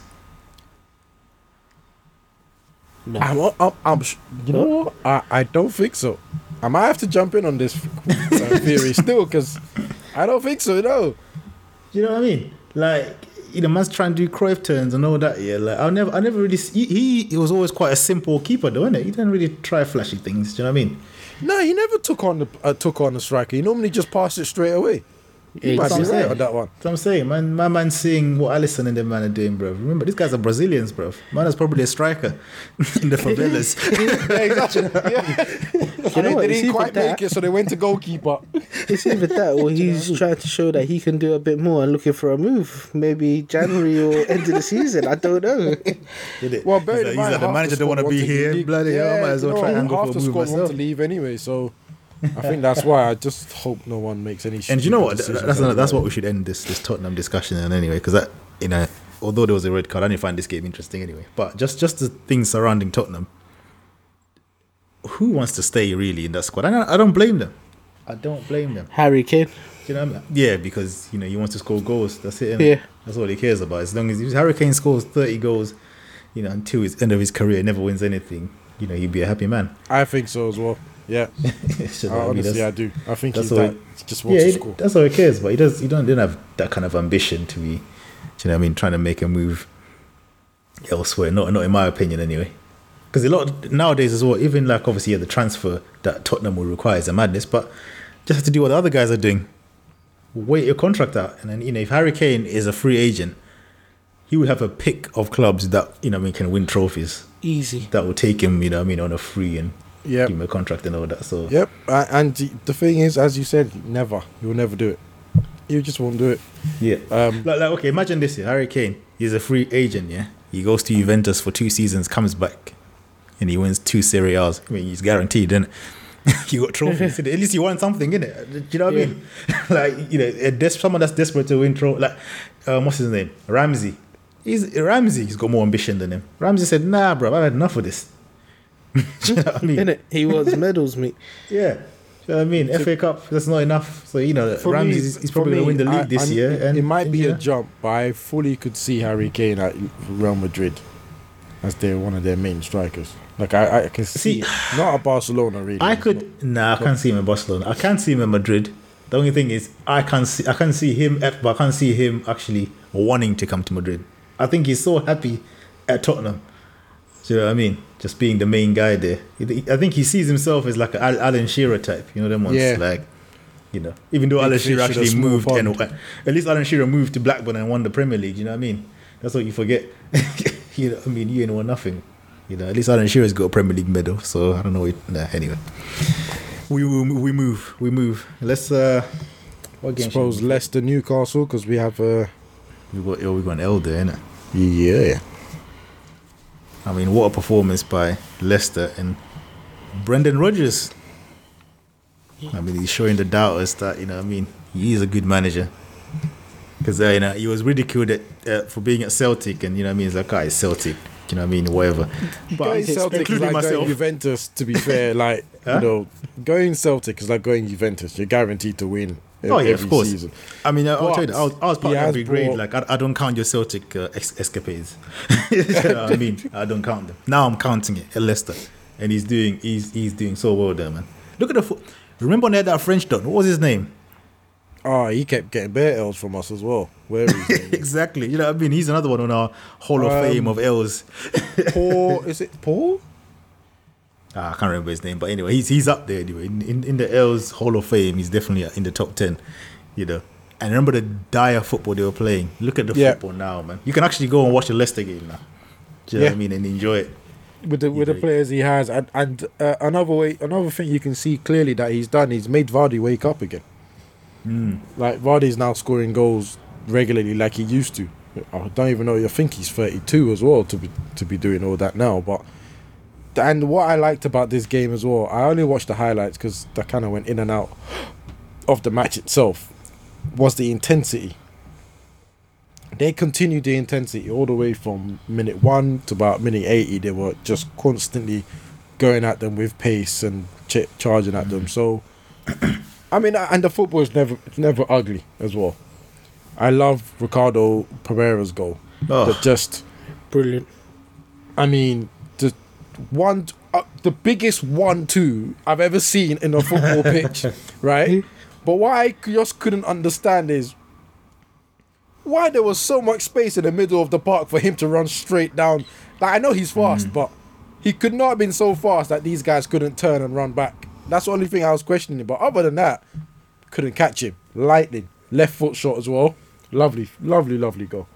No. I'm, I'm, I'm, you know? I, I don't think so. I might have to jump in on this theory still because I don't think so. No. You know what I mean? Like, you know, man's trying to do Cruyff turns and all that. Yeah, like I never, I never really. He, he, he was always quite a simple keeper, though, isn't it? He didn't really try flashy things. Do you know what I mean? No, he never took on the uh, took on the striker. He normally just passed it straight away. You that's what I'm right saying. on that one. That's what I'm saying, man. My man's seeing what Alisson and them man are doing, bro. Remember, these guys are Brazilians, bro. Man is probably a striker in the favelas. yeah, exactly. Yeah. You know they didn't quite that- make it, so they went to goalkeeper. It's either that or he's trying to show that he can do a bit more and looking for a move. Maybe January or end of the season. I don't know. Did it? Well, he's like, he's like, the manager don't want to be here. leave. Bloody hell, I might as well try and go half for the a move squad want myself. to leave anyway, so I think that's why. I just hope no one makes any. And you know what? That's decisions that's, that's what we should end this this Tottenham discussion on anyway, because that you know, although there was a red card, I didn't find this game interesting anyway. But just just the things surrounding Tottenham, who wants to stay really in that squad? I don't, I don't blame them. I don't blame them. Harry Kane. You know, what I mean? yeah, because you know he wants to score goals. That's it. Yeah. that's all he cares about. As long as if Harry Kane scores thirty goals, you know, until his end of his career, never wins anything. You know, he'd be a happy man. I think so as well. Yeah, So, I I mean, honestly, I do. I think that's he's that. He just wants yeah, to he- score. that's all he cares. But he does. He don't. Didn't have that kind of ambition to be. You know, what I mean, trying to make a move elsewhere. Not, not in my opinion, anyway. Because a lot of- nowadays as well, even like obviously yeah, the transfer that Tottenham will require is a madness. But just have to do what the other guys are doing. Wait your contract out, and then you know if Harry Kane is a free agent, he would have a pick of clubs that you know what I mean can win trophies Easy. that will take him. You know, what I mean, on a free and Yep. give him a contract and all that. So Yep, and the- thing is, as you said, never. you'll never do it. You just won't do it. Yeah. Um, like, like, okay, imagine this here. Harry Kane, he's a free agent, yeah? He goes to Juventus for two seasons, comes back, and he wins two Serie A's. I mean, he's guaranteed, isn't it? you got trophies. At least you won something, innit? Do you know what I mean? like, you know, a des- someone that's desperate to win trophy, like, um, what's his name? Ramsey. He's Ramsey. He's got more ambition than him. Ramsey said, "Nah, bro, I've had enough of this." You know what I mean? Innit? He was medals, mate. Yeah. You know what I mean? FA Cup, that's not enough. So, you know, Ramsey, he's probably going to win the league I- this I- year. It, and, it might be you a jump, but I fully could see Harry Kane at Real Madrid as their one of their main strikers. Like I, I can see, See, not at Barcelona really. I could nah, I can't see him in Barcelona. I can't see him in Madrid. The only thing is, I can't see I can see him, at, but I can't see him actually wanting to come to Madrid. I think he's so happy at Tottenham. Do you know what I mean? Just being the main guy there. I think he sees himself as like an Alan Shearer type. You know them ones, Yeah. like you know. Even though Big Alan Shearer actually moved, and at least Alan Shearer moved to Blackburn and won the Premier League. You know what I mean? That's what you forget. you know, I mean, you ain't won nothing. You know, at least Alan Shearer's got a Premier League medal. So I don't know. What, nah, anyway we we we move we move. Let's uh, what I game? suppose Leicester Newcastle because we have uh, we got oh, we got an elder, innit? yeah. I mean, what a performance by Leicester and Brendan Rodgers. I mean, he's showing the doubters that you know. I mean, he is a good manager because uh, you know he was ridiculed at, uh, for being at Celtic, and you know what I mean. He's like, ah, it's Celtic. You know what I mean? Whatever. Going But Celtic is including like myself. going Juventus. To be fair, like Huh? you know, going Celtic is like going Juventus. You're guaranteed to win. Oh yeah, of course. season. I mean, I'll tell you, that, I was, I was part of every grade. brought- Like, I, I don't count your Celtic uh, ex- escapades. you know I mean, I don't count them. Now I'm counting it at Leicester, and he's doing he's he's doing so well there, man. Look at the. Fo- Remember when they had that French dog? What was his name? Oh, he kept getting bear L's from us as well. Where is he? exactly. You know what I mean? He's another one on our Hall of Um, Fame of L's. Paul? Is it Paul? Ah, I can't remember his name, but anyway, he's he's up there anyway. In, in in the L's Hall of Fame, he's definitely in the top ten. You know. And remember the dire football they were playing. Look at the Yeah. football now, man. You can actually go and watch the Leicester game now. Do you know what I mean? And enjoy it. with the with the players he has, and and uh, another way, another thing you can see clearly that he's done, he's made Vardy wake up again. Like Vardy's now scoring goals regularly, like he used to. I don't even know. I think he's thirty two as well to be to be doing all that now. But and what I liked about this game as well, I only watched the highlights because that kind of went in and out of the match itself. Was the intensity they continued the intensity all the way from minute one to about minute 80 they were just constantly going at them with pace and ch- charging at them so i mean and the football is never it's never ugly as well i love ricardo pereira's goal Oh. but just Brilliant. i mean one, uh, the biggest one-two I've ever seen in a football pitch, right? But what I just couldn't understand is why there was so much space in the middle of the park for him to run straight down. Like I know he's fast, but he could not have been so fast that these guys couldn't turn and run back. That's the only thing I was questioning. But other than that, couldn't catch him. Lightning, left foot shot as well. Lovely, lovely, lovely goal.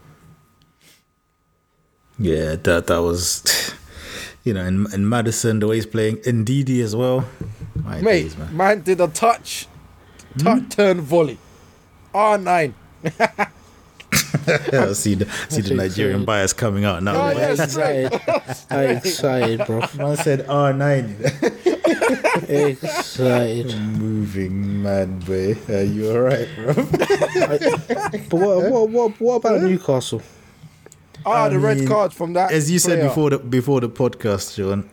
Yeah, that that was, you know, and, and Maddison the way he's playing, Ndidi as well. My Mate, days, man. man. did a touch, touch hmm? turn volley. R9. I see the see the Nigerian bias coming out now. Oh, man. yeah. I'm excited. I'm excited, bro. Man said R nine. Excited. Moving mad boy. Are you alright, bro? But what, what, what, what about Newcastle? Ah, I the red mean, card from that. As you said before the before the podcast, Shawn,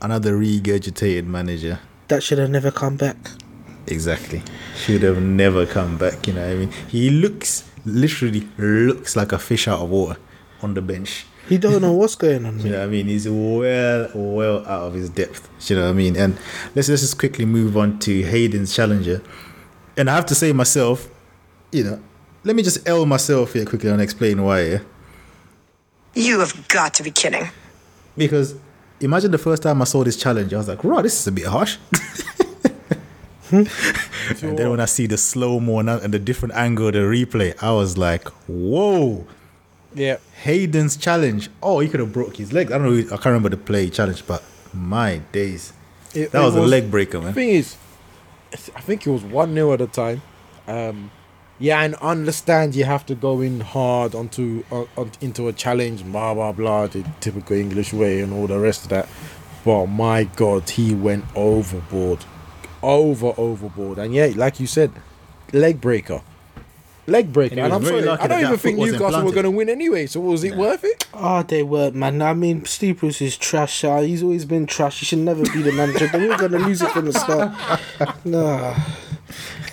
another regurgitated manager. That should have never come back. Exactly. Should have never come back, you know what I mean? He looks literally looks like a fish out of water on the bench. He don't know what's going on. You know what I mean? He's well, well out of his depth. You know what I mean? And let's let's just quickly move on to Hayden's challenger. And I have to say myself, you know, let me just L myself here quickly and explain why. Yeah? You have got to be kidding. Because imagine the first time I saw this challenge, I was like, "Right, this is a bit harsh." and then when I see the slow mo and and the different angle the replay, I was like, "Whoa!" Yeah. Hayden's challenge. Oh, he could have broke his leg. I don't know. I can't remember the play challenge, but my days, It- that it was, a leg breaker, The man. thing is, I think it was 1 0 at the time. Um, yeah, and understand you have to go in hard onto on, on, into a challenge, blah blah blah, the typical English way, and all the rest of that. But my God, he went overboard, over overboard, and yeah, like you said, leg breaker, leg breaker. And And, I'm sorry, I don't that even that think foot wasn't Newcastle were going to win anyway. So was it worth it? Oh, they weren't, man. I mean, Steve Bruce is trash. Uh, he's always been trash. He should never be the manager. They were going to lose it from the start. Nah.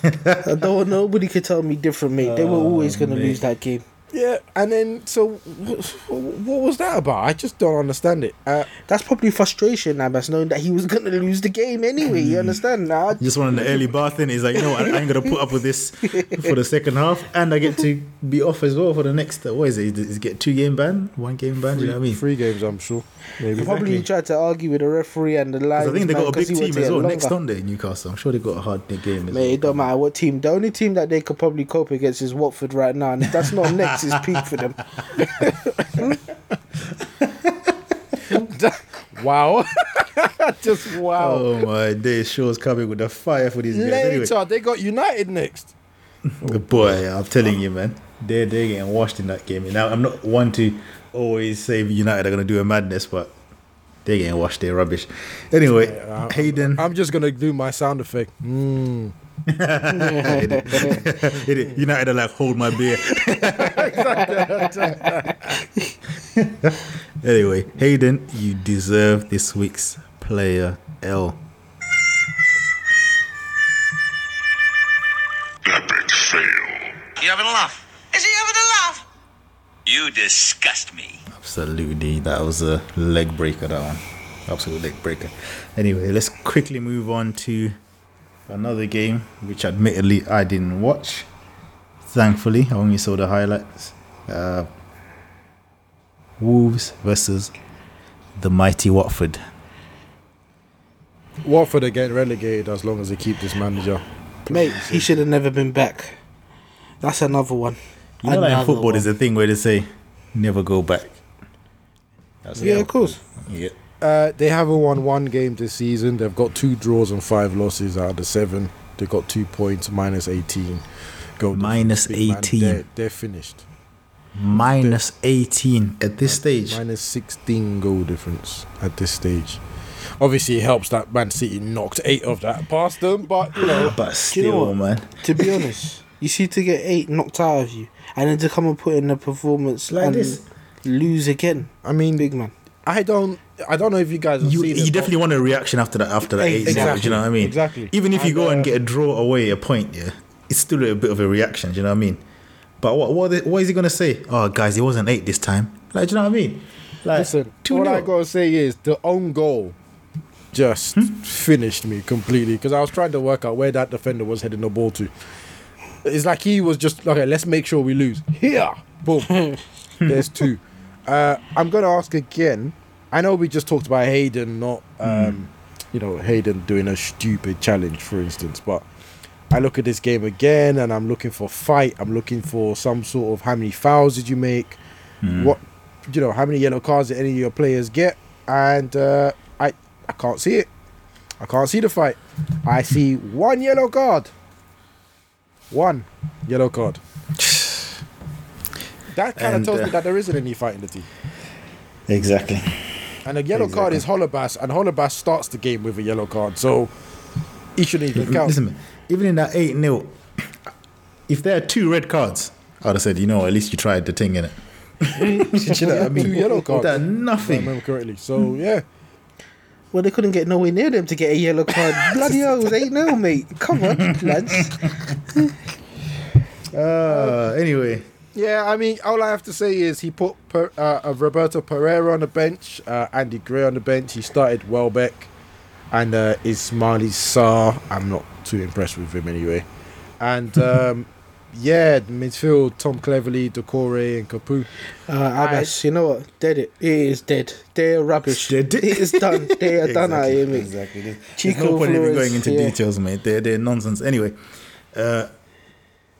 Don't. Nobody could tell me different, mate. They were always going to lose that game. Yeah, and then so wh- what was that about? I just don't understand it. Uh, That's probably frustration, Abass, knowing that he was going to lose the game anyway. You understand? Now, Just wanted the early bath in. He's like, you know, I ain't gonna put up with this for the second half, and I get to be off as well for the next. uh, What is it? Is it get two game ban, one game ban? Do you know what I mean? Three games, I'm sure. Maybe. probably Exactly. tried to argue with the referee and the line. I think they got a big team as well next Sunday, Newcastle. I'm sure they got a hard game as Mate, well. it don't matter what team. The only team that they could probably cope against is Watford right now, and if that's not next, it's peak for them. Wow. just wow. Oh my days, Shaw's coming with the fire for these guys. Anyway, Later, they got United next. boy, I'm telling you, man, they're they're getting washed in that game. Now, I'm not one to always say United are gonna do a madness, but they're getting washed. They're rubbish. Anyway, Hayden, I'm just gonna do my sound effect. Mm. It- United are like hold my beer. anyway, Hayden, you deserve this week's player L. Epic fail. You having a laugh? Is he having a laugh? You disgust me. Absolutely, that was a leg breaker. That one, absolute leg breaker. Anyway, let's quickly move on to another game, which admittedly I didn't watch. Thankfully, I only saw the highlights. Uh, Wolves versus the mighty Watford. Watford are getting relegated as long as they keep this manager. Mate, he should have never been back. That's another one. You know, like in football, one. there's a thing where they say, "Never go back." That's Yeah, of course. Yeah. Uh, they haven't won one game this season. They've got two draws and five losses out of the seven. They've got two points, minus 18. Go Minus Big man, 18. They're, they're finished. Minus 18 at this stage. Minus 16 goal difference at this stage. Obviously, it helps that Man City knocked eight of that past them, but you know, But still, you know man. To be honest, you see, to get eight knocked out of you, and then to come and put in a performance Like this. Lose again. I mean, Big man. I don't, I don't know if you guys have You, seen you it, definitely want a reaction after that after that eight Exactly. Do you know what I mean? Exactly. Even if you And, go and uh, get a draw away a point, yeah, it's still a bit of a reaction. Do you know what I mean? But what what, what is he gonna say? Oh, guys, it wasn't eight this time. Like, do you know what I mean? Like, Listen, 2-0. all I gotta say is the own goal just finished me completely because I was trying to work out where that defender was heading the ball to. It's like he was just okay. Let's make sure we lose here. Boom. There's two. Uh, I'm gonna ask again. I know we just talked about Hayden, not um, you know Hayden doing a stupid challenge, for instance, but. I look at this game again and I'm looking for fight. I'm looking for some sort of how many fouls did you make? What you know, how many yellow cards did any of your players get? And uh, I I can't see it. I can't see the fight. I see one yellow card. One yellow card. That kind of tells uh, me that there isn't any fight in the team. Exactly. And a yellow card is Holebas, and Holebas starts the game with a yellow card, so he shouldn't even count. Listen, even in that 8 0, if there are two red cards, I'd have said, you know, at least you tried the thing in it. you know what I mean? Two yellow cards. That If I nothing. remember correctly. So yeah, Well, they couldn't get nowhere near them to get a yellow card. Bloody hell, it was 8 0, mate. Come on, lads. Uh, anyway, Yeah, I mean, all I have to say is he put per, uh, uh, Roberto Pereyra on the bench, uh, Andy Gray on the bench. He started Welbeck and uh, Ismaila Sarr. I'm not too impressed with him anyway. And um, yeah, midfield Tom Cleverley, Doucouré, and Capoue. Uh, Abass, you know what? Dead it. It is dead. They're rubbish. Dead it. It is done. They are done out exactly, here, mate. exactly. There's, there's Chico no point Flores, going into yeah. details, mate. They're, they're nonsense. Anyway, uh,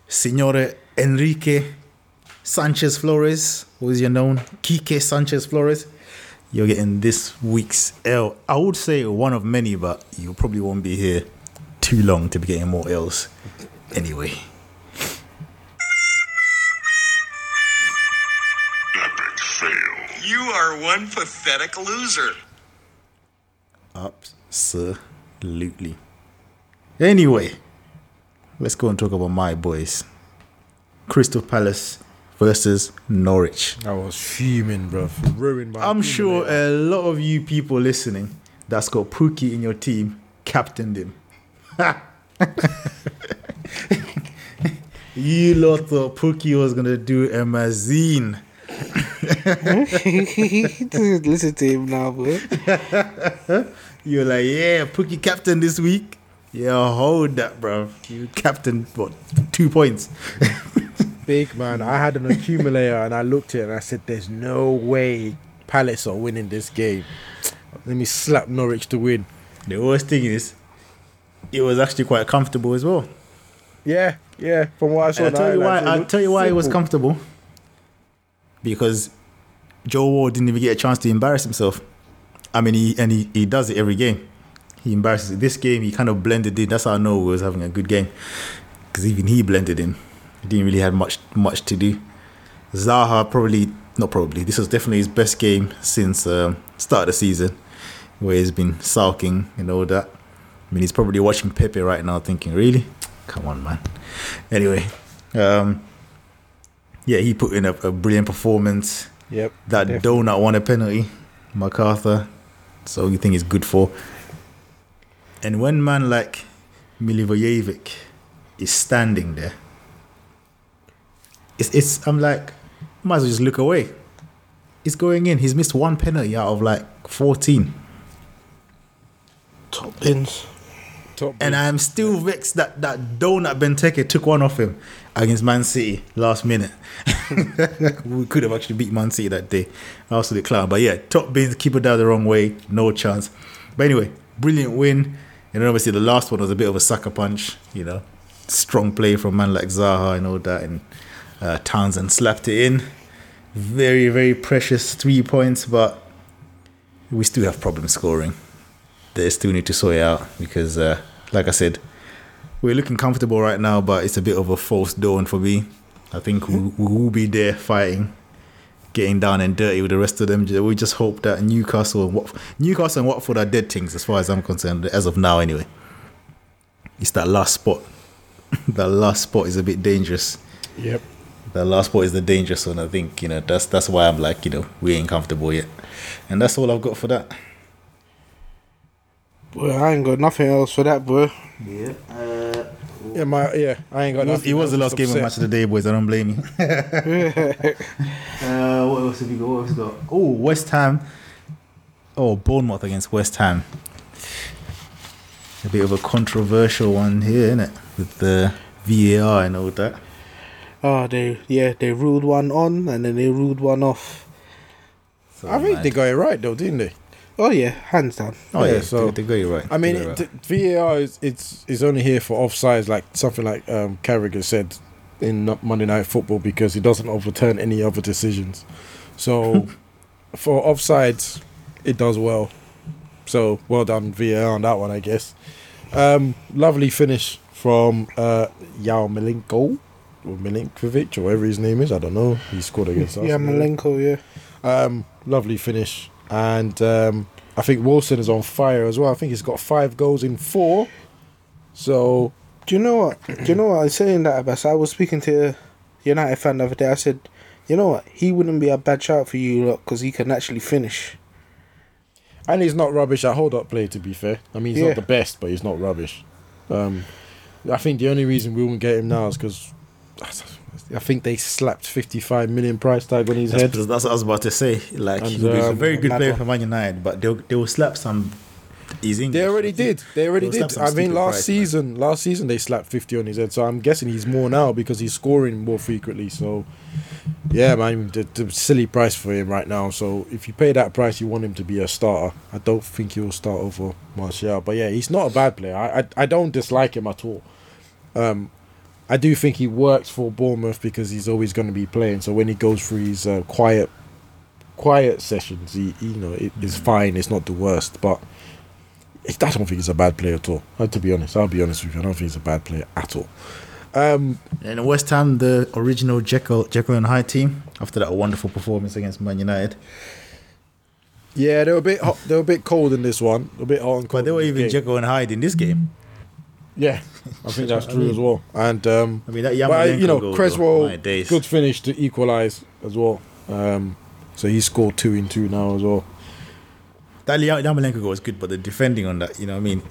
Signore Enrique Sanchez Flores, who is your known Kike Sanchez Flores. You're getting this week's L. I would say one of many, but you probably won't be here too long to be getting more L's. Anyway, Epic fail. You are one pathetic loser. absolutely. Anyway, let's go and talk about my boys. Crystal Palace versus Norwich. I was fuming, bro. Ruined my. I'm sure today. a lot of you people listening that's got Pukki in your team captained him. you lot thought Pukki was gonna do a mazine. Listen to him now, bro. You're like, yeah, Pukki captain this week. Yeah, hold that, bro. You captain what? Two points. Big man. I had an accumulator and I looked at it and I said, "There's no way Palace are winning this game." Let me slap Norwich to win. The worst thing is, it was actually quite comfortable as well. Yeah, yeah. From what I saw, I'll tell you why. I'll tell you why it was comfortable. Because Joel Ward didn't even get a chance to embarrass himself. I mean, he and he, he does it every game. He embarrasses. This game, he kind of blended in. That's how I know he was having a good game. Because even he blended in. He didn't really have much much to do. Zaha probably not probably. This was definitely his best game since um, start of the season, where he's been sulking and all that. I mean, he's probably watching Pepe right now, thinking, "Really? Come on, man." Anyway, um, yeah, he put in a, a brilliant performance. Yep. That definitely. donut won a penalty, McArthur. So you think he's good for. And when man like Milivojevic is standing there, it's it's I'm like, might as well just look away. He's going in. He's missed one penalty out of like 14. Top pins. Top And I'm still vexed that that donut Benteke took one off him against Man City last minute. we could have actually beat Man City that day. Absolute clown. But yeah, top bins, keep it down the wrong way, no chance. But anyway, brilliant win. And then obviously the last one was a bit of a sucker punch, you know. Strong play from man like Zaha and all that. And uh, Townsend slapped it in. Very, very precious three points, but we still have problems scoring they still need to sort it out because, uh, like I said, we're looking comfortable right now, but it's a bit of a false dawn for me. I think we, will be there fighting, getting down and dirty with the rest of them. We just hope that Newcastle and Wat- Newcastle and Watford are dead things as far as I'm concerned, as of now, anyway. It's that last spot. that last spot is a bit dangerous. Yep. That last spot is the dangerous one. I think you know that's that's why I'm like you know we ain't comfortable yet, and that's all I've got for that. Boy, I ain't got nothing else for that, boy. Yeah. Yeah, my yeah. I ain't got. It was, nothing it was the last game of match of the day, boys. I don't blame you. uh, what What else have you got? What else have you got? Oh, West Ham. Oh, Bournemouth against West Ham. A bit of a controversial one here, isn't it? With the VAR and all that. Oh, they yeah they ruled one on and then they ruled one off. So I think mad. they got it right though, didn't they? Oh yeah, hands down. Oh yeah, Yeah, so- so they, they got it right. I mean, They got VAR is it's is only here for offsides, like something like um, Carragher said in Monday Night Football, because he doesn't overturn any other decisions. So for offsides, it does well. So well done VAR on that one, I guess. Um, lovely finish from uh, Yao Milenko or Milinkovic or whatever his name is. I don't know. He scored against us. Yeah, Malenko. Yeah. Um, lovely finish, and um, I think Wilson is on fire as well. I think he's got five goals in four. So Do you know what? Do you know what? I was saying that, Abass. I was speaking to a United fan the other day. I said, you know what? He wouldn't be a bad shout for you lot because he can actually finish. and he's not rubbish at hold up play. To be fair, I mean he's Yeah. not the best, but he's not rubbish. Um, I think the only reason we won't get him now is because I think they slapped fifty five million price tag on his That's, head. that's what I was about to say. Like he's a um, very good player for Man United, but they'll they will slap some. He's English. They already did. They already did. I mean, last price, man. season, last season they slapped fifty on his head. So I'm guessing he's more now because he's scoring more frequently. So, yeah, man, the, the silly price for him right now. So if you pay that price, you want him to be a starter. I don't think he'll start over Martial. But yeah, he's not a bad player. I I, I don't dislike him at all. Um, I do think he works for Bournemouth because he's always going to be playing. So when he goes through his uh, quiet, quiet sessions, he you know it is fine. It's not the worst, but. I don't think he's a bad player at all. Uh, To be honest, I'll be honest with you. I don't think he's a bad player at all. Um, And West Ham, the original Jekyll, Jekyll and Hyde team, after that wonderful performance against Man United. yeah, they were a bit hot, they were a bit cold in this one, a bit hot and cold. But they were even game. Jekyll and Hyde in this game. Yeah, I think that's I true mean- as well. And um, I mean, that but, Yarmolenko you know, goal, though, Cresswell, good finish to equalise as well. Um, so he scored two in two now as well. That Yam- Yarmolenko goal was good, but the defending on that, you know what I mean?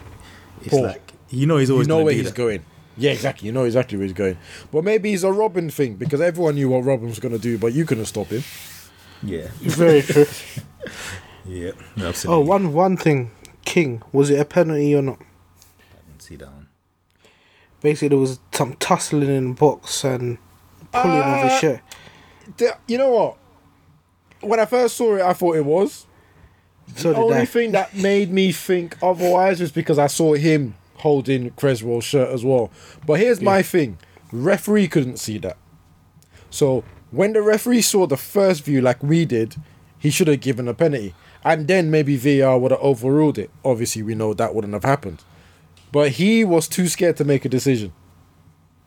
It's Poor. like, you know he's always you know where he's that. going. Yeah, exactly. You know exactly where he's going. But maybe he's a Robben thing because everyone knew what Robben was going to do, but you couldn't stop him. Yeah, Very true. yeah, oh, absolutely. one one thing, King. Was it a penalty or not? See that one. Basically, there was some tussling in the box and pulling of his Uh, shirt. The- You know what? When I first saw it, I thought it was. So the only I. thing that made me think otherwise was because I saw him holding Cresswell's shirt as well. But here's my thing: referee couldn't see that. So when the referee saw the first view, like we did, he should have given a penalty, and then maybe VAR would have overruled it. Obviously, we know that wouldn't have happened. But he was too scared to make a decision.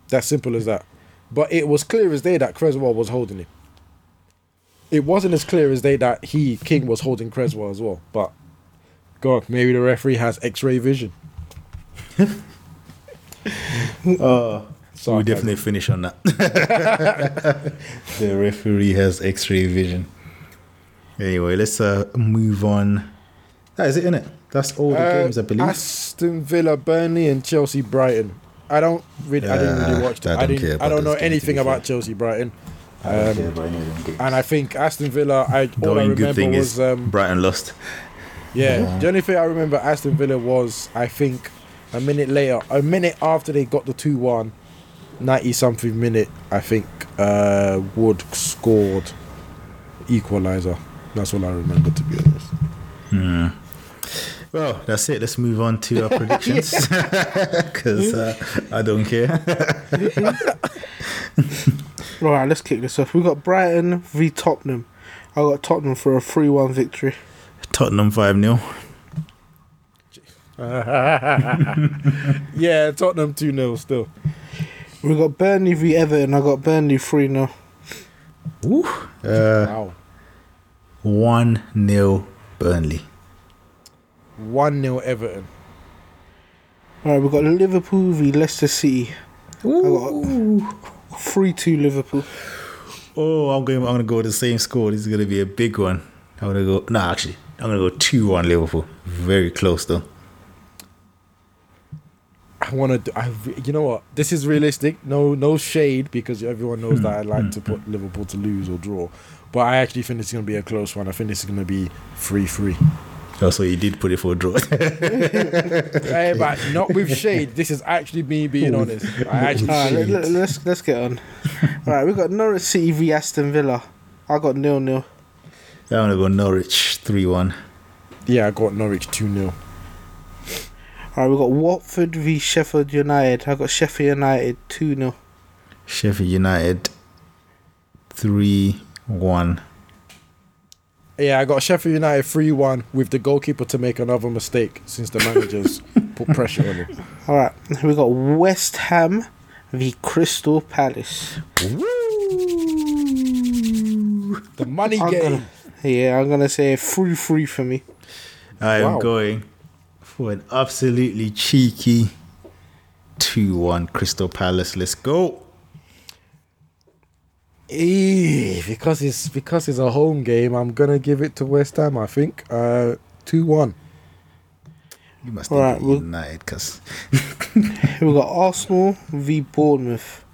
That simple as that. But it was clear as day that Cresswell was holding him. It wasn't as clear as day that he King was holding Cresswell as well. But God, maybe the referee has X-ray vision. Oh, So we definitely finish on that. the referee has X-ray vision. Anyway, let's uh, move on. That is it, isn't it? That's all the Uh, games, I believe. Aston Villa, Burnley, and Chelsea, Brighton. I don't really, I didn't really watch. I Them. I, don't didn't. care I don't know those games, to anything about fair. Chelsea, Brighton. I um, care about any of them games. And I think Aston Villa. I the all I remember thing was is um, Brighton lost. Yeah, Yeah. the only thing I remember Aston Villa was I think a minute later, a minute after they got the two one, 90 something minute, I think uh, Wood scored equalizer. That's all I remember to be honest. Hmm. Well, that's it. Let's move on to our predictions because uh, I don't care. Right, let's kick this off. We got Brighton v Tottenham. I got Tottenham for a three-one victory. Tottenham 5 0. Yeah, Tottenham 2 0 still. We got Burnley v Everton. I got Burnley three 0 Uh, Wow. 1 0 Burnley. 1 0 Everton. Alright, we've got Liverpool v Leicester City. I got three two Liverpool. Oh, I'm going. I'm going to go with the same score. This is going to be a big one. I'm going to go. No, actually, I'm going to go two one Liverpool. Very close though. I'm want to. I, re- you know what? This is realistic. No, no shade because everyone knows that hmm. I like to hmm. put Liverpool to lose or draw. But I actually think this is going to be a close one. I think this is going to be three-three. Oh, also, he did put it for a draw. hey, but not with shade. This is actually me being honest. I actually. All right, let, let, us let's get on. All right, we got Norwich City v Aston Villa. I got nil nil. I'm gonna go Norwich three one. Yeah, I got Norwich two 0 All right, we got Watford v Sheffield United. I got Sheffield United two 0 Sheffield United three one. Yeah, I got Sheffield United 3 1 with the goalkeeper to make another mistake since the managers put pressure on him. All right, we got West Ham v Crystal Palace. The money I'm game. gonna, yeah, I'm gonna say three three for me. I am Wow. going for an absolutely cheeky two one Crystal Palace. Let's go. Eh, because it's because it's a home game, I'm gonna give it to West Ham. I think uh, two one. You must Alright, think well- United because We got Arsenal v Bournemouth.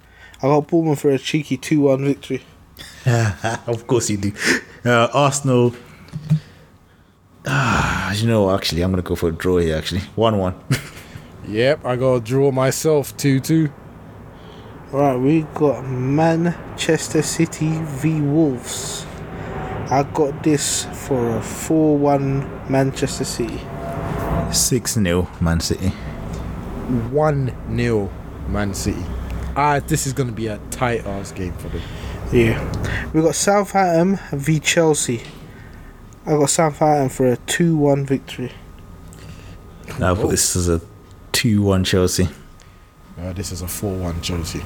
I got Bournemouth for a cheeky two one victory. of course you do. Uh, Arsenal. Ah, you know, actually, I'm gonna go for a draw here. Actually, one one. Yep, I got a draw myself two two. Right, we got Manchester City v Wolves. I got this for a 4 1 Manchester City. Six 0 Man City. One 0 Man City. Ah, this is gonna be a tight ass game for them. Yeah. We got Southampton v Chelsea. I got Southampton for a 2 1 victory. Now, put this as a two one Chelsea. Uh, this is a four one Chelsea.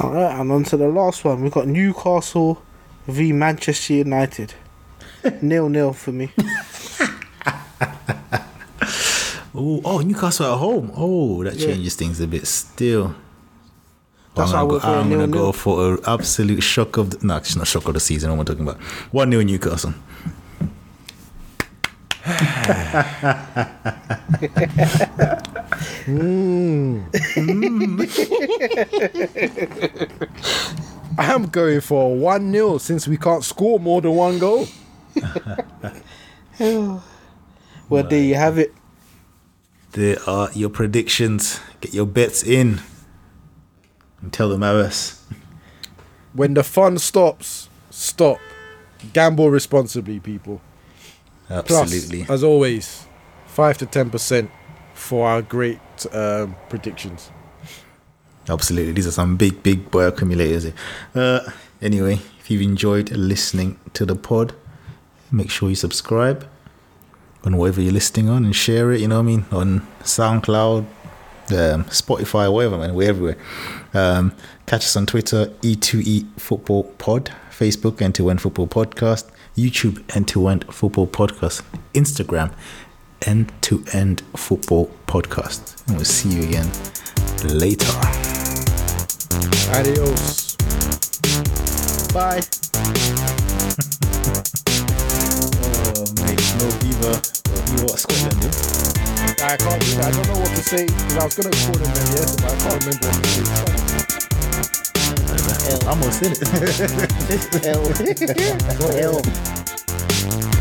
Alright, and on to the last one. We've got Newcastle v Manchester United. nil nil for me. Oh, oh, Newcastle at home. Oh, that Yeah. changes things a bit. Still, That's I'm gonna, go, for a I'm gonna go for an absolute shock of the. No, it's not shock of the season. What am I talking about? One 0 Newcastle. Mm. I'm going for one 0 since we can't score more than one goal. Well, there you have it. There are your predictions. Get your bets in. And tell them ours. When the fun stops, stop. Gamble responsibly, people. Absolutely. Plus, as always, five to ten percent for our great um, predictions. Absolutely. These are some big, big boy accumulators. Uh, anyway, if you've enjoyed listening to the pod, make sure you subscribe on whatever you're listening on and share it, you know what I mean? On SoundCloud, um, Spotify, whatever, man. We're everywhere. Um, catch us on Twitter, E2E Football Pod, Facebook, End to End Football Podcast, YouTube, End to End Football Podcast, Instagram, End to End Football Podcast. And we'll see you again later. Adios. Bye. Oh, mate, no Viva. You Scotland, yeah? I can't do. I don't know what to say because I was gonna call them then yes, but I can't remember what to say. I'm almost in it. L. L.